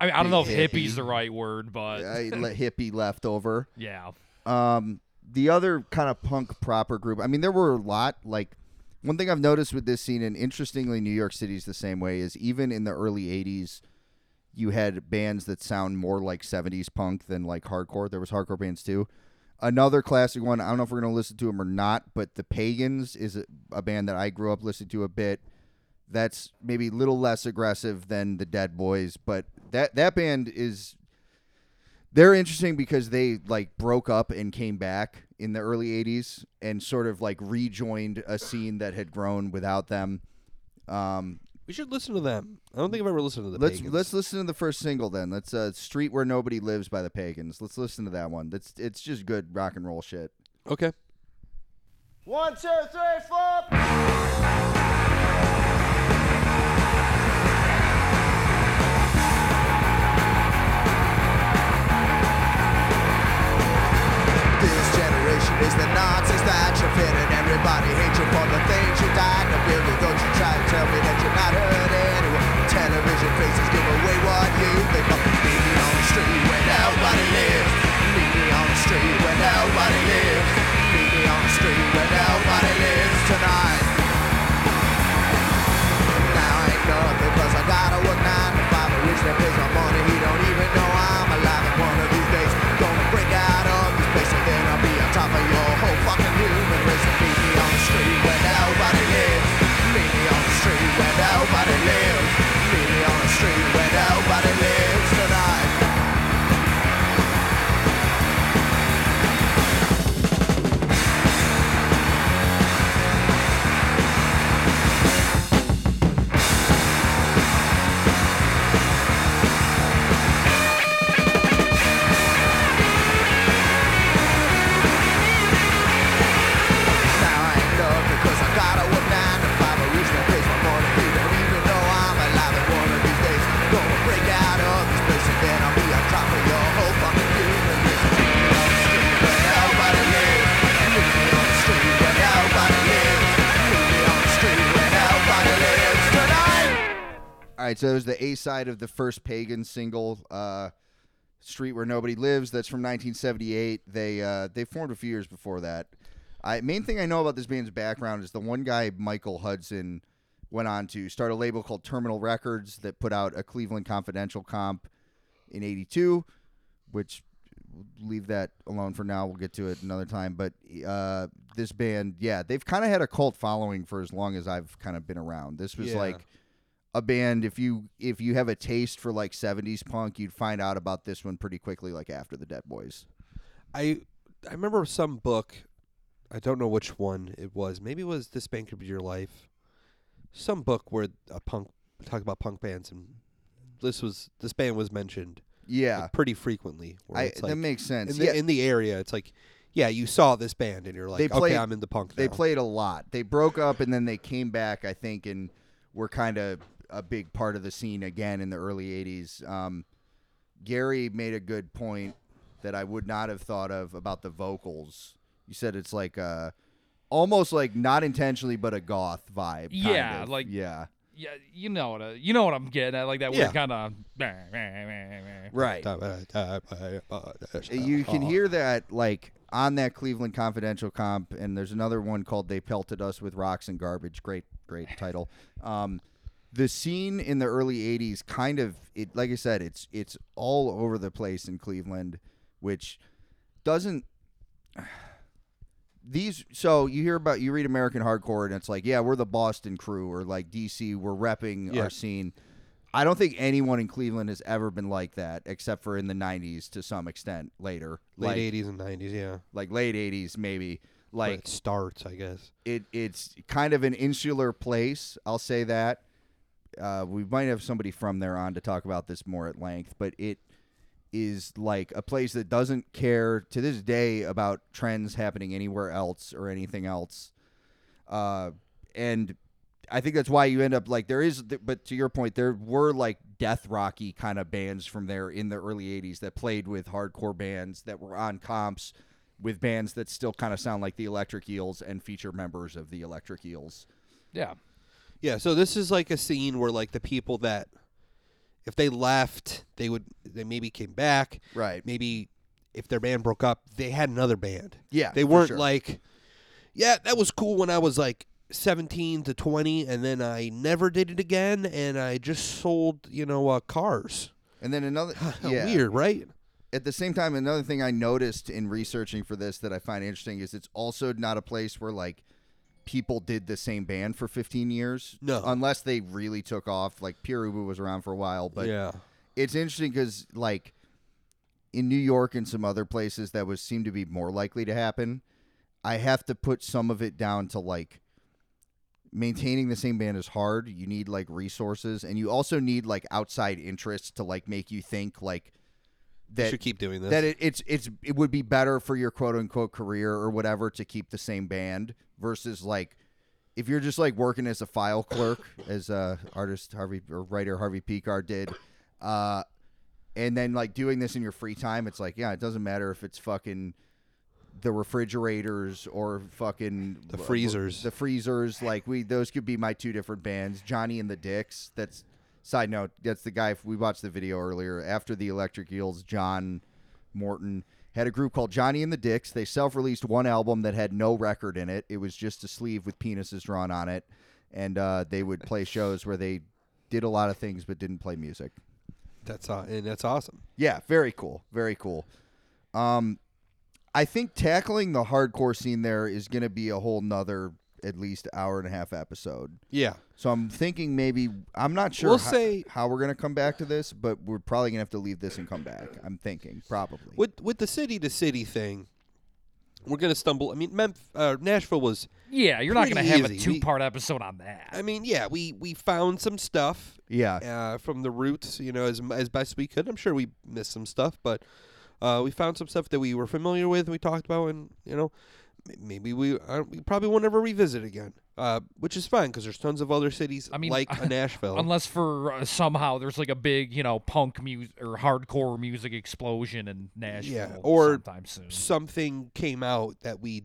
Speaker 3: I mean, I don't know if hippie's
Speaker 2: hippie.
Speaker 3: the right word, but
Speaker 2: hippie left over.
Speaker 3: yeah.
Speaker 2: Um, the other kind of punk proper group. I mean, there were a lot. Like one thing I've noticed with this scene, and interestingly, New York City's the same way. Is even in the early '80s, you had bands that sound more like '70s punk than like hardcore. There was hardcore bands too. Another classic one. I don't know if we're gonna listen to them or not, but the Pagans is a, a band that I grew up listening to a bit. That's maybe a little less aggressive than the Dead Boys, but that that band is they're interesting because they like broke up and came back in the early 80s and sort of like rejoined a scene that had grown without them um,
Speaker 1: We should listen to them. I don't think I've ever listened to the
Speaker 2: let's
Speaker 1: Pagans.
Speaker 2: let's listen to the first single then let's uh street where nobody lives by the pagans let's listen to that one that's it's just good rock and roll shit
Speaker 1: Okay.
Speaker 5: One, two, three, four.
Speaker 7: Is the Nazis that you're fitting. Everybody hates you for the things you died to build. Don't you try to tell me that you're not hurt anyway. Television faces give away what you think of. Meet me on the street where nobody lives. Meet me on the street where nobody lives.
Speaker 2: Right so it was the a side of the first pagan single uh street where nobody lives that's from 1978 they uh they formed a few years before that. I main thing I know about this band's background is the one guy Michael Hudson went on to start a label called Terminal Records that put out a Cleveland Confidential comp in 82 which leave that alone for now. We'll get to it another time. But uh this band yeah they've kind of had a cult following for as long as I've kind of been around. This was
Speaker 1: Yeah.
Speaker 2: like a band if you if you have a taste for like 70s punk you'd find out about this one pretty quickly like after the Dead Boys
Speaker 1: I I remember some book. I don't know which one it was. Maybe it was This Band Could Be Your Life. Some book where a punk talked about punk bands and this was this band was mentioned
Speaker 2: yeah
Speaker 1: like, pretty frequently.
Speaker 2: I,
Speaker 1: it's
Speaker 2: that makes sense
Speaker 1: in the
Speaker 2: yeah
Speaker 1: in the area. It's like, yeah, you saw this band and you're like,
Speaker 2: They
Speaker 1: okay, I'm in the punk.
Speaker 2: they played a lot they broke up and then they came back I think and were kind of a big part of the scene again in the early 80s um, Gary made a good point that I would not have thought of about the vocals. You said it's like uh almost like not intentionally but a goth vibe. kind
Speaker 3: Yeah,
Speaker 2: of.
Speaker 3: like-
Speaker 2: yeah.
Speaker 3: Yeah, you know what? Uh, you know what I'm getting at, like that
Speaker 1: Yeah.
Speaker 3: weird kind of.
Speaker 2: Right. You can hear that like on that Cleveland Confidential comp, and there's another one called "They Pelted Us with Rocks and Garbage." Great, great title. Um, the scene in the early '80s, kind of, it like I said, it's it's all over the place in Cleveland, which doesn't. These so you hear about you read American hardcore and it's like yeah we're the Boston crew or like DC we're repping
Speaker 1: Yeah.
Speaker 2: our scene. I don't think anyone in Cleveland has ever been like that except for in the '90s to some extent later,
Speaker 1: late
Speaker 2: like,
Speaker 1: '80s and '90s. Yeah,
Speaker 2: like late '80s maybe. Like
Speaker 1: it starts, I guess.
Speaker 2: it, it's kind of an insular place. I'll say that. Uh, we might have somebody from there on to talk about this more at length, but it is like a place that doesn't care to this day about trends happening anywhere else or anything else. Uh, and I think that's why you end up like there is, but to your point, there were like death rocky kind of bands from there in the early '80s that played with hardcore bands that were on comps with bands that still kind of sound like the Electric Eels and feature members of the Electric Eels.
Speaker 3: Yeah.
Speaker 1: Yeah, so this is like a scene where like the people that if they left, they would they maybe came back.
Speaker 2: Right.
Speaker 1: Maybe if their band broke up, they had another band.
Speaker 2: Yeah,
Speaker 1: They weren't
Speaker 2: sure.
Speaker 1: like Yeah, that was cool when I was like 17 to 20 and then I never did it again and I just sold, you know, uh, cars.
Speaker 2: And then another yeah.
Speaker 1: Weird, right?
Speaker 2: At the same time, another thing I noticed in researching for this that I find interesting is it's also not a place where like people did the same band for 15 years.
Speaker 1: No.
Speaker 2: unless they really took off. Like Pere Ubu was around for a while, but
Speaker 1: yeah.
Speaker 2: it's interesting because like in New York and some other places that was seem to be more likely to happen. I have to put some of it down to like maintaining the same band is hard. You need like resources, and you also need like outside interests to like make you think like that
Speaker 1: should keep doing this.
Speaker 2: that it, it's it's it would be better for your quote unquote career or whatever to keep the same band versus like if you're just like working as a file clerk as uh artist Harvey or writer Harvey Pekar did uh and then like doing this in your free time it's like yeah it doesn't matter if it's fucking the refrigerators or fucking
Speaker 1: The freezers.
Speaker 2: the freezers like we those could be my two different bands Johnny and the Dicks that's side note that's the guy we watched the video earlier after the Electric Eels John Morton had a group called Johnny and the Dicks they self-released one album that had no record in it it was just a sleeve with penises drawn on it and uh, they would play shows where they did a lot of things but didn't play music
Speaker 1: that's uh, and that's awesome.
Speaker 2: yeah, very cool. Very cool. Um, I think tackling the hardcore scene there is going to be a whole nother at least hour and a half episode.
Speaker 1: Yeah.
Speaker 2: So I'm thinking maybe I'm not sure
Speaker 1: We'll
Speaker 2: ho-
Speaker 1: say-
Speaker 2: how we're going to come back to this, but we're probably going to have to leave this and come back. I'm thinking probably.
Speaker 1: With with the city to city thing, we're gonna stumble. I mean, Memphis, uh, Nashville was.
Speaker 3: Yeah, you're not going to
Speaker 1: Pretty
Speaker 3: have a
Speaker 1: easy. We-
Speaker 3: two part episode on that.
Speaker 1: I mean, yeah, we we found some stuff
Speaker 2: yeah.
Speaker 1: uh, from the roots, you know, as as best we could. I'm sure we missed some stuff, but uh, we found some stuff that we were familiar with. and We talked about, and you know, m- maybe we uh, we probably won't ever revisit again, uh, which is fine because there's tons of other cities
Speaker 3: I mean,
Speaker 1: like a Nashville.
Speaker 3: Unless for uh, somehow there's like a big, you know, punk music or hardcore music explosion in Nashville Yeah,
Speaker 1: or
Speaker 3: sometime soon.
Speaker 1: something came out that we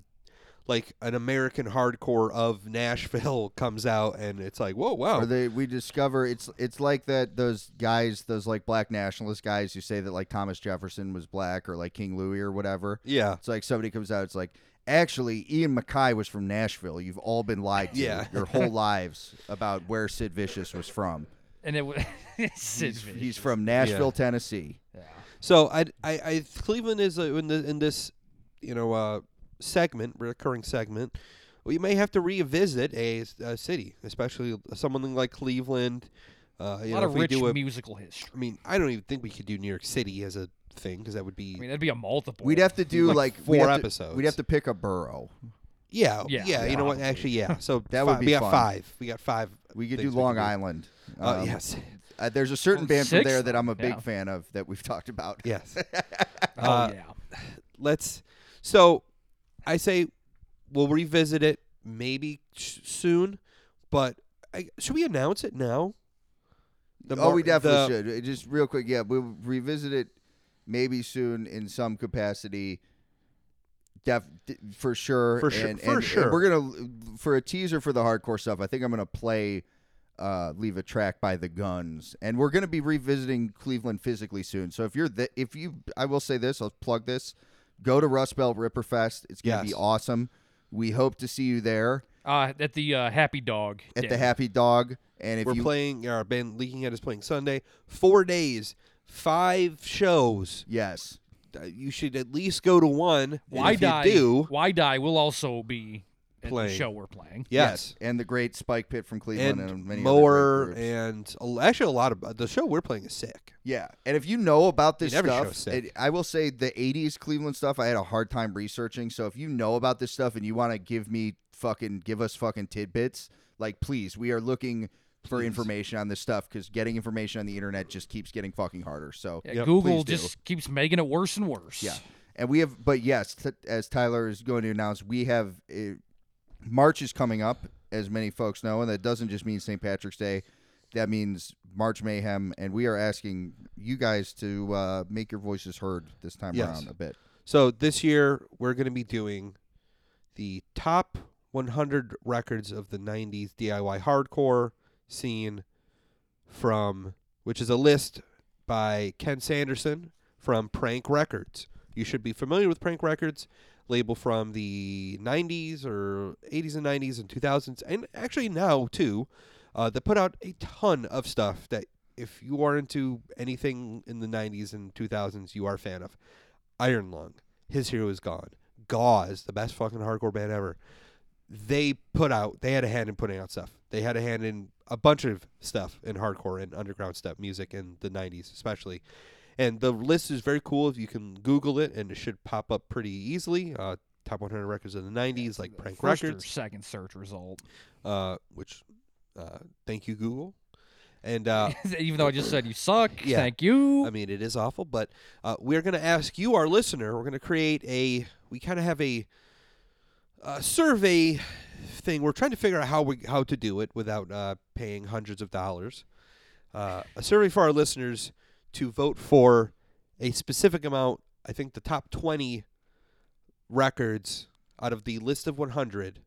Speaker 1: like an American hardcore of Nashville comes out and it's like, whoa, wow.
Speaker 2: Or they we discover it's it's like that those guys those like black nationalist guys who say that like Thomas Jefferson was black or like King Louis or whatever.
Speaker 1: yeah.
Speaker 2: It's like somebody comes out. It's like actually Ian MacKaye was from Nashville. You've all been lied to
Speaker 1: Yeah.
Speaker 2: your whole lives about where Sid Vicious was from.
Speaker 3: and it was Sid
Speaker 2: He's,
Speaker 3: Vicious.
Speaker 2: he's from Nashville, Tennessee.
Speaker 3: Yeah.
Speaker 1: So I, I, I Cleveland is uh, in the in this, you know, uh, segment, recurring segment. We may have to revisit a, a city, especially something like Cleveland. Uh,
Speaker 3: A
Speaker 1: you
Speaker 3: lot
Speaker 1: know,
Speaker 3: of
Speaker 1: if we
Speaker 3: rich
Speaker 1: do a,
Speaker 3: musical history.
Speaker 1: I mean, I don't even think we could do New York City as a thing because that would be
Speaker 3: I mean, that'd be a multiple.
Speaker 2: We'd have to do
Speaker 1: Like
Speaker 2: like,
Speaker 1: four
Speaker 2: we'd have to-
Speaker 1: episodes.
Speaker 2: we'd have to pick a borough.
Speaker 1: yeah, yeah,
Speaker 3: Yeah,
Speaker 1: You know what?
Speaker 3: probably.
Speaker 1: Actually, yeah. So
Speaker 2: That would
Speaker 1: fi-
Speaker 2: be
Speaker 1: we got
Speaker 2: fun.
Speaker 1: five. We got five.
Speaker 2: We could do
Speaker 1: things
Speaker 2: Long
Speaker 1: could do.
Speaker 2: Island.
Speaker 1: Uh,
Speaker 2: Um,
Speaker 1: yes,
Speaker 2: uh, there's a certain
Speaker 3: Oh,
Speaker 2: band from
Speaker 3: six
Speaker 2: there that I'm a
Speaker 3: then,
Speaker 2: big
Speaker 3: yeah.
Speaker 2: fan of that we've talked about.
Speaker 1: yes.
Speaker 3: Oh
Speaker 1: Uh,
Speaker 3: yeah.
Speaker 1: let's so i say we'll revisit it maybe sh- soon but I, should we announce it now The
Speaker 2: oh,
Speaker 1: mar-
Speaker 2: we definitely
Speaker 1: the-
Speaker 2: should. Uh, Just real quick, yeah, we'll revisit it maybe soon in some capacity. Def, for sure,
Speaker 1: For sure-
Speaker 2: and,
Speaker 1: for
Speaker 2: and-
Speaker 1: sure.
Speaker 2: And we're gonna for a teaser for the hardcore stuff. I think I'm gonna play, uh, leave a track by the Guns, and we're gonna be revisiting Cleveland physically soon. So if you're the, if you, I will say this, I'll plug this. Go to Rust Belt Ripperfest. It's gonna be awesome. We hope to see you there
Speaker 3: Uh, at the uh, Happy Dog.
Speaker 2: at the Happy Dog. And if
Speaker 1: We're
Speaker 2: you,
Speaker 1: playing. Our band Leaking Head is playing Sunday. Four days, five shows.
Speaker 2: yes,
Speaker 1: Uh, You should at least go to one.
Speaker 3: Why
Speaker 1: if you
Speaker 3: die?
Speaker 1: do,
Speaker 3: Why die will also be at the
Speaker 1: Playing.
Speaker 3: show we're playing.
Speaker 1: yes.
Speaker 2: and the great Spike Pit from Cleveland and,
Speaker 1: And
Speaker 2: many
Speaker 1: Mower
Speaker 2: other great groups.
Speaker 1: and actually a lot of the show we're playing is sick.
Speaker 2: Yeah, and if you know about this
Speaker 1: mean, every
Speaker 2: stuff,
Speaker 1: sick.
Speaker 2: it- I will say the '80s Cleveland stuff. I had a hard time researching. So if you know about this stuff and you want to give me fucking give us fucking tidbits, like please, we are looking for
Speaker 1: Please.
Speaker 2: information on this stuff because getting information on the internet just keeps getting fucking harder. So
Speaker 3: Yeah,
Speaker 1: Yep,
Speaker 3: Google just keeps making it worse and worse.
Speaker 2: yeah, and we have, but yes, t- as Tyler is going to announce, we have uh, March is coming up, as many folks know, and that doesn't just mean St. Patrick's Day. That means March Mayhem, and we are asking you guys to uh, make your voices heard this time
Speaker 1: Yes.
Speaker 2: around a bit.
Speaker 1: So this year we're going to be doing the top 100 records of the 90s DIY hardcore scene from which is a list by Ken Sanderson from Prank Records. You should be familiar with Prank Records, label from the 90s or 80s and 90s and 2000s and actually now too. Uh, that put out a ton of stuff that if you are into anything in the 90s and 2000s you are a fan of. Iron Lung, His Hero is Gone, Gauze, the best fucking hardcore band ever. They put out, they had a hand in putting out stuff. They had a hand in a bunch of stuff in hardcore and underground stuff, music in the 90s especially. And the list is very cool. If you can Google it, and it should pop up pretty easily. Uh, top 100 records of the 90s, like Prank
Speaker 3: First or
Speaker 1: Records,
Speaker 3: second search result.
Speaker 1: uh, which, uh, thank you, Google. And uh,
Speaker 3: Even though I just said you suck,
Speaker 1: Yeah.
Speaker 3: thank you.
Speaker 1: I mean, it is awful, but uh, we're going to ask you, our listener, we're going to create a, we kind of have a, a survey thing. We're trying to figure out how we how to do it without uh, paying hundreds of dollars. Uh, a survey for our listeners to vote for a specific amount. I think the top twenty records out of the list of 100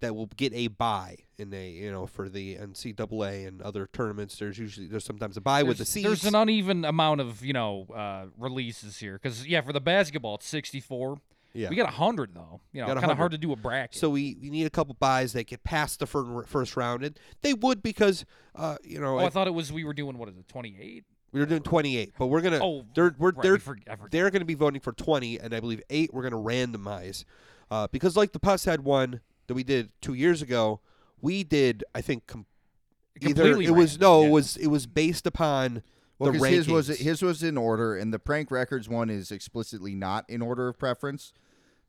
Speaker 1: that will get a buy in a you know for the NCAA and other tournaments. There's usually there's sometimes a buy with the
Speaker 3: there's,
Speaker 1: seeds.
Speaker 3: there's an uneven amount of you know uh, releases here because yeah, for the basketball it's 64.
Speaker 1: Yeah.
Speaker 3: We got hundred though. You know,
Speaker 1: Got
Speaker 3: kind of hard to do a bracket.
Speaker 1: So we, we need a couple buys that get past the fir- first round, and they would because uh you know
Speaker 3: oh, I
Speaker 1: if-
Speaker 3: thought it was we were doing what is it, 28?
Speaker 1: we were doing 28, but we're gonna
Speaker 3: Oh,
Speaker 1: they're we're
Speaker 3: right,
Speaker 1: they're
Speaker 3: we for- I forgot.
Speaker 1: they're gonna be voting for 20, and I believe eight we're gonna randomize, uh because like the Pusshead one that we did two years ago, we did I think com- either
Speaker 3: Completely
Speaker 1: it was
Speaker 3: random,
Speaker 1: no
Speaker 3: yeah.
Speaker 1: it was it was based upon
Speaker 2: Well,
Speaker 1: the
Speaker 2: 'cause his was
Speaker 1: rankings.
Speaker 2: his was in order, and the Prank Records one is explicitly not in order of preference.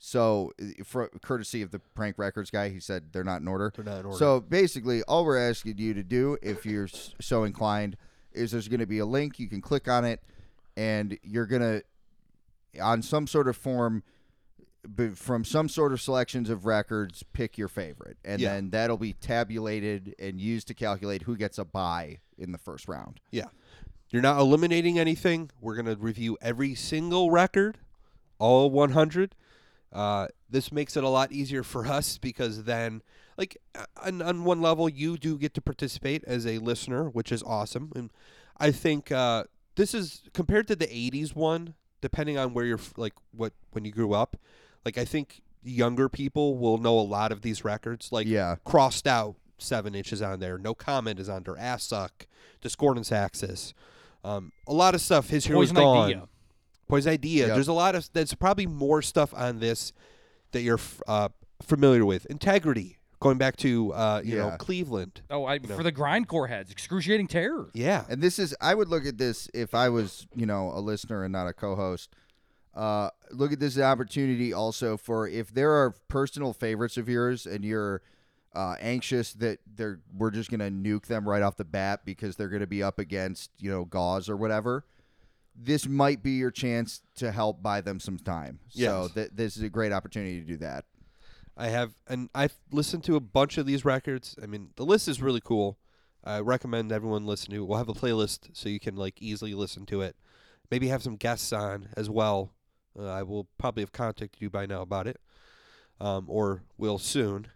Speaker 2: So, for courtesy of the Prank Records guy, he said they're not in order.
Speaker 1: They're not in order.
Speaker 2: So basically, all we're asking you to do, if you're so inclined, is there's going to be a link. You can click on it, and you're gonna on some sort of form. From some sort of selections of records, pick your favorite, and
Speaker 1: Yeah.
Speaker 2: then that'll be tabulated and used to calculate who gets a buy in the first round.
Speaker 1: Yeah. You're not eliminating anything. We're going to review every single record, all 100. Uh, this makes it a lot easier for us because then, like, uh, on, on one level, you do get to participate as a listener, which is awesome. And I think uh, this is compared to the 80s one, depending on where you're, like, what when you grew up. Like, I think younger people will know a lot of these records. Like,
Speaker 2: Yeah.
Speaker 1: crossed out seven inches on there. No comment is on there. Assück. Discordance axis. Um, a lot of stuff. His hero's
Speaker 3: Poison
Speaker 1: gone.
Speaker 3: idea.
Speaker 1: Poison idea.
Speaker 2: Yep.
Speaker 1: There's a lot of. There's probably more stuff on this that you're f- uh, familiar with. Integrity. Going back to uh, you know Cleveland.
Speaker 3: Oh, I,
Speaker 1: know.
Speaker 3: for the grindcore heads, excruciating terror.
Speaker 1: Yeah.
Speaker 2: And this is, I would look at this if I was, you know, a listener and not a co-host. Uh, look at this opportunity also for if there are personal favorites of yours and you're uh, anxious that they're we're just gonna nuke them right off the bat because they're gonna be up against you know gauze or whatever. This might be your chance to help buy them some time. So th- this is a great opportunity to do that.
Speaker 1: I have, and I've listened to a bunch of these records. I mean, the list is really cool. I recommend everyone listen to it. We'll have a playlist so you can like easily listen to it. maybe have some guests on as well. Uh, I will probably have contacted you by now about it, um, or will soon.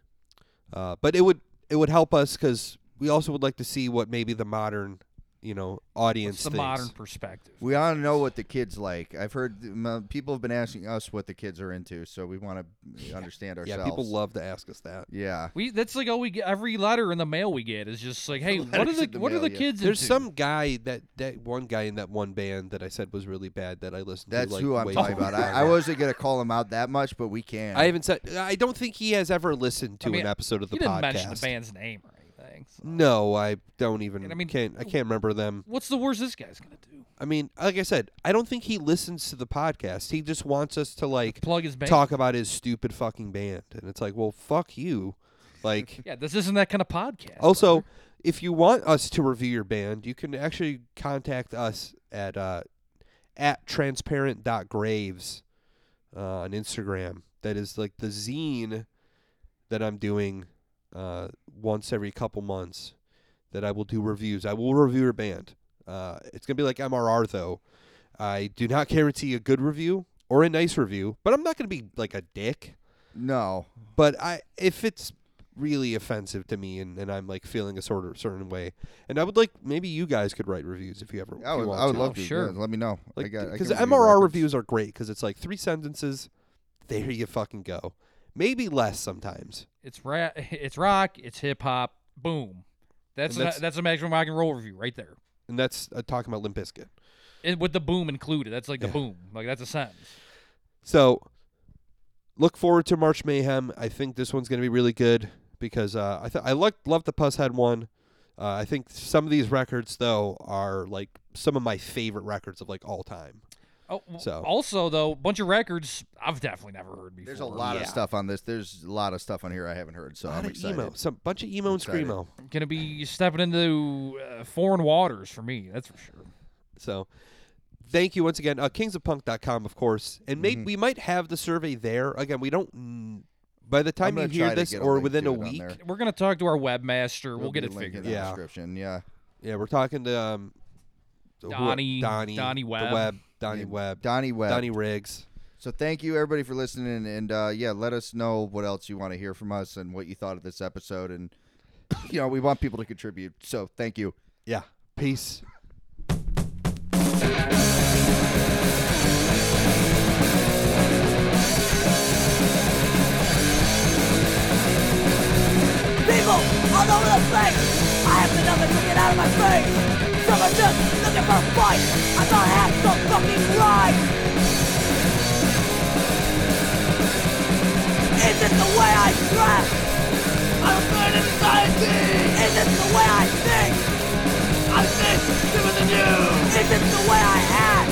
Speaker 1: Uh, but it would it would help us because we also would like to see what maybe the modern, you know, audience
Speaker 3: It's the
Speaker 1: thinks.
Speaker 3: modern perspective.
Speaker 2: We want to know what the kids like. I've heard people have been asking us what the kids are into, so we want to understand ourselves Yeah,
Speaker 1: people love to ask us that.
Speaker 2: Yeah.
Speaker 3: We that's like all we get. Every letter in the mail we get is just like, hey, what are the
Speaker 2: the
Speaker 3: what are
Speaker 2: mail,
Speaker 3: the
Speaker 2: yeah.
Speaker 3: kids?
Speaker 1: There's some guy that that one guy in that one band that I said was really bad that I listened
Speaker 2: That's
Speaker 1: to. Like,
Speaker 2: who I'm talking about. I, I wasn't gonna call him out that much, but we can.
Speaker 1: I haven't said. I don't think he has ever listened to
Speaker 3: I mean,
Speaker 1: an episode of the
Speaker 3: You didn't
Speaker 1: podcast.
Speaker 3: mention the band's name or anything. so-
Speaker 1: No, I don't even.
Speaker 3: And I mean-
Speaker 1: can't. I can't remember them.
Speaker 3: What's the worst this guy's gonna do?
Speaker 1: I mean, like I said, I don't think he listens to the podcast. He just wants us to like
Speaker 3: Plug his band.
Speaker 1: talk about his stupid fucking band, and it's like, well, fuck you. Like,
Speaker 3: Yeah, this isn't that kind of podcast.
Speaker 1: also,
Speaker 3: brother.
Speaker 1: if you want us to review your band, you can actually contact us at uh, at transparent.graves uh, on Instagram. That is like the zine that I'm doing uh, once every couple months. That I will do reviews. I will review your band. Uh, it's gonna be like MRR though. I do not guarantee a good review or a nice review, but I'm not gonna be like a dick.
Speaker 2: no.
Speaker 1: But I if it's really offensive to me and, and I'm like feeling a sort of certain way, and I would like maybe you guys could write reviews if you ever.
Speaker 2: I would,
Speaker 1: want
Speaker 2: I would
Speaker 1: to.
Speaker 2: love to.
Speaker 3: sure.
Speaker 2: yeah, let me know.
Speaker 1: Like, because MRR reviews are great because it's like three sentences. There you fucking go. Maybe less sometimes.
Speaker 3: it's ra- it's rock, it's hip hop. Boom. That's
Speaker 1: And
Speaker 3: a,
Speaker 1: that's-
Speaker 3: that's a maximum rock and roll review right there,
Speaker 1: And that's uh, talking about Limp Bizkit.
Speaker 3: and with the boom included. That's like the
Speaker 1: Yeah.
Speaker 3: boom. Like that's a sentence.
Speaker 1: So look forward to March Mayhem. I think this one's going to be really good because uh, I th- I like love the Pusshead one. Uh, I think some of these records though are like some of my favorite records of like all time.
Speaker 3: Oh,
Speaker 1: So-
Speaker 3: also though, bunch of records I've definitely never heard before.
Speaker 2: There's a lot
Speaker 1: Yeah.
Speaker 2: of stuff on this. There's a lot of stuff on here I haven't heard, so
Speaker 1: a lot
Speaker 2: I'm
Speaker 1: of
Speaker 2: excited.
Speaker 1: emo, some bunch of emo and
Speaker 2: Excited.
Speaker 1: screamo.
Speaker 3: Gonna be stepping into uh, foreign waters for me. That's for sure.
Speaker 1: So thank you once again. Uh, kingsofpunk.com, of course. And maybe
Speaker 2: Mhm.
Speaker 1: we might have the survey there. Again, we don't. mm, By the time you hear this, or within a week.
Speaker 3: We're gonna talk to our webmaster. We'll,
Speaker 2: There'll
Speaker 3: get it figured
Speaker 2: in the
Speaker 3: out.
Speaker 1: Yeah.
Speaker 2: description. Yeah.
Speaker 1: yeah, we're talking to um, who-
Speaker 3: Donnie-
Speaker 1: Donnie,
Speaker 3: Donnie
Speaker 1: the
Speaker 3: Webb.
Speaker 1: Webb, Donnie
Speaker 2: Yeah,
Speaker 1: Webb,
Speaker 2: Donnie Webb.
Speaker 1: Donnie Riggs.
Speaker 2: So thank you everybody for listening, and uh, yeah, let us know what else you want to hear from us and what you thought of this episode, and you know we want people to contribute. So thank you.
Speaker 1: Yeah, peace.
Speaker 8: People all over the place. I have the numbers looking out of my face. Just looking for a fight. Thought I had some fucking right. Is this the way I dress? I'm a man in society. Is this the way I think? I think different than you. Is this the way I act?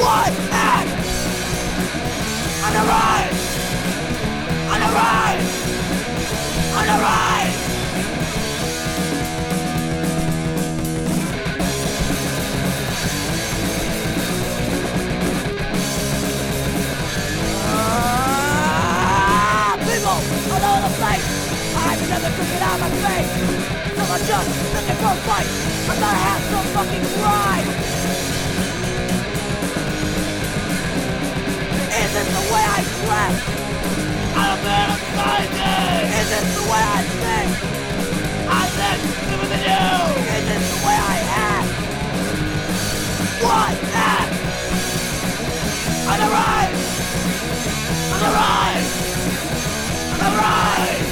Speaker 8: What act? On the rise. On the rise. On the rise. the cricket out of my face Cause I'm just looking for a fight I'm not half some fucking pride Is this the way I dress? I'm fantasizing Is this the way I think? I'm that stupid than you Is this the way I act? What act? On the rise! On the rise! On the rise!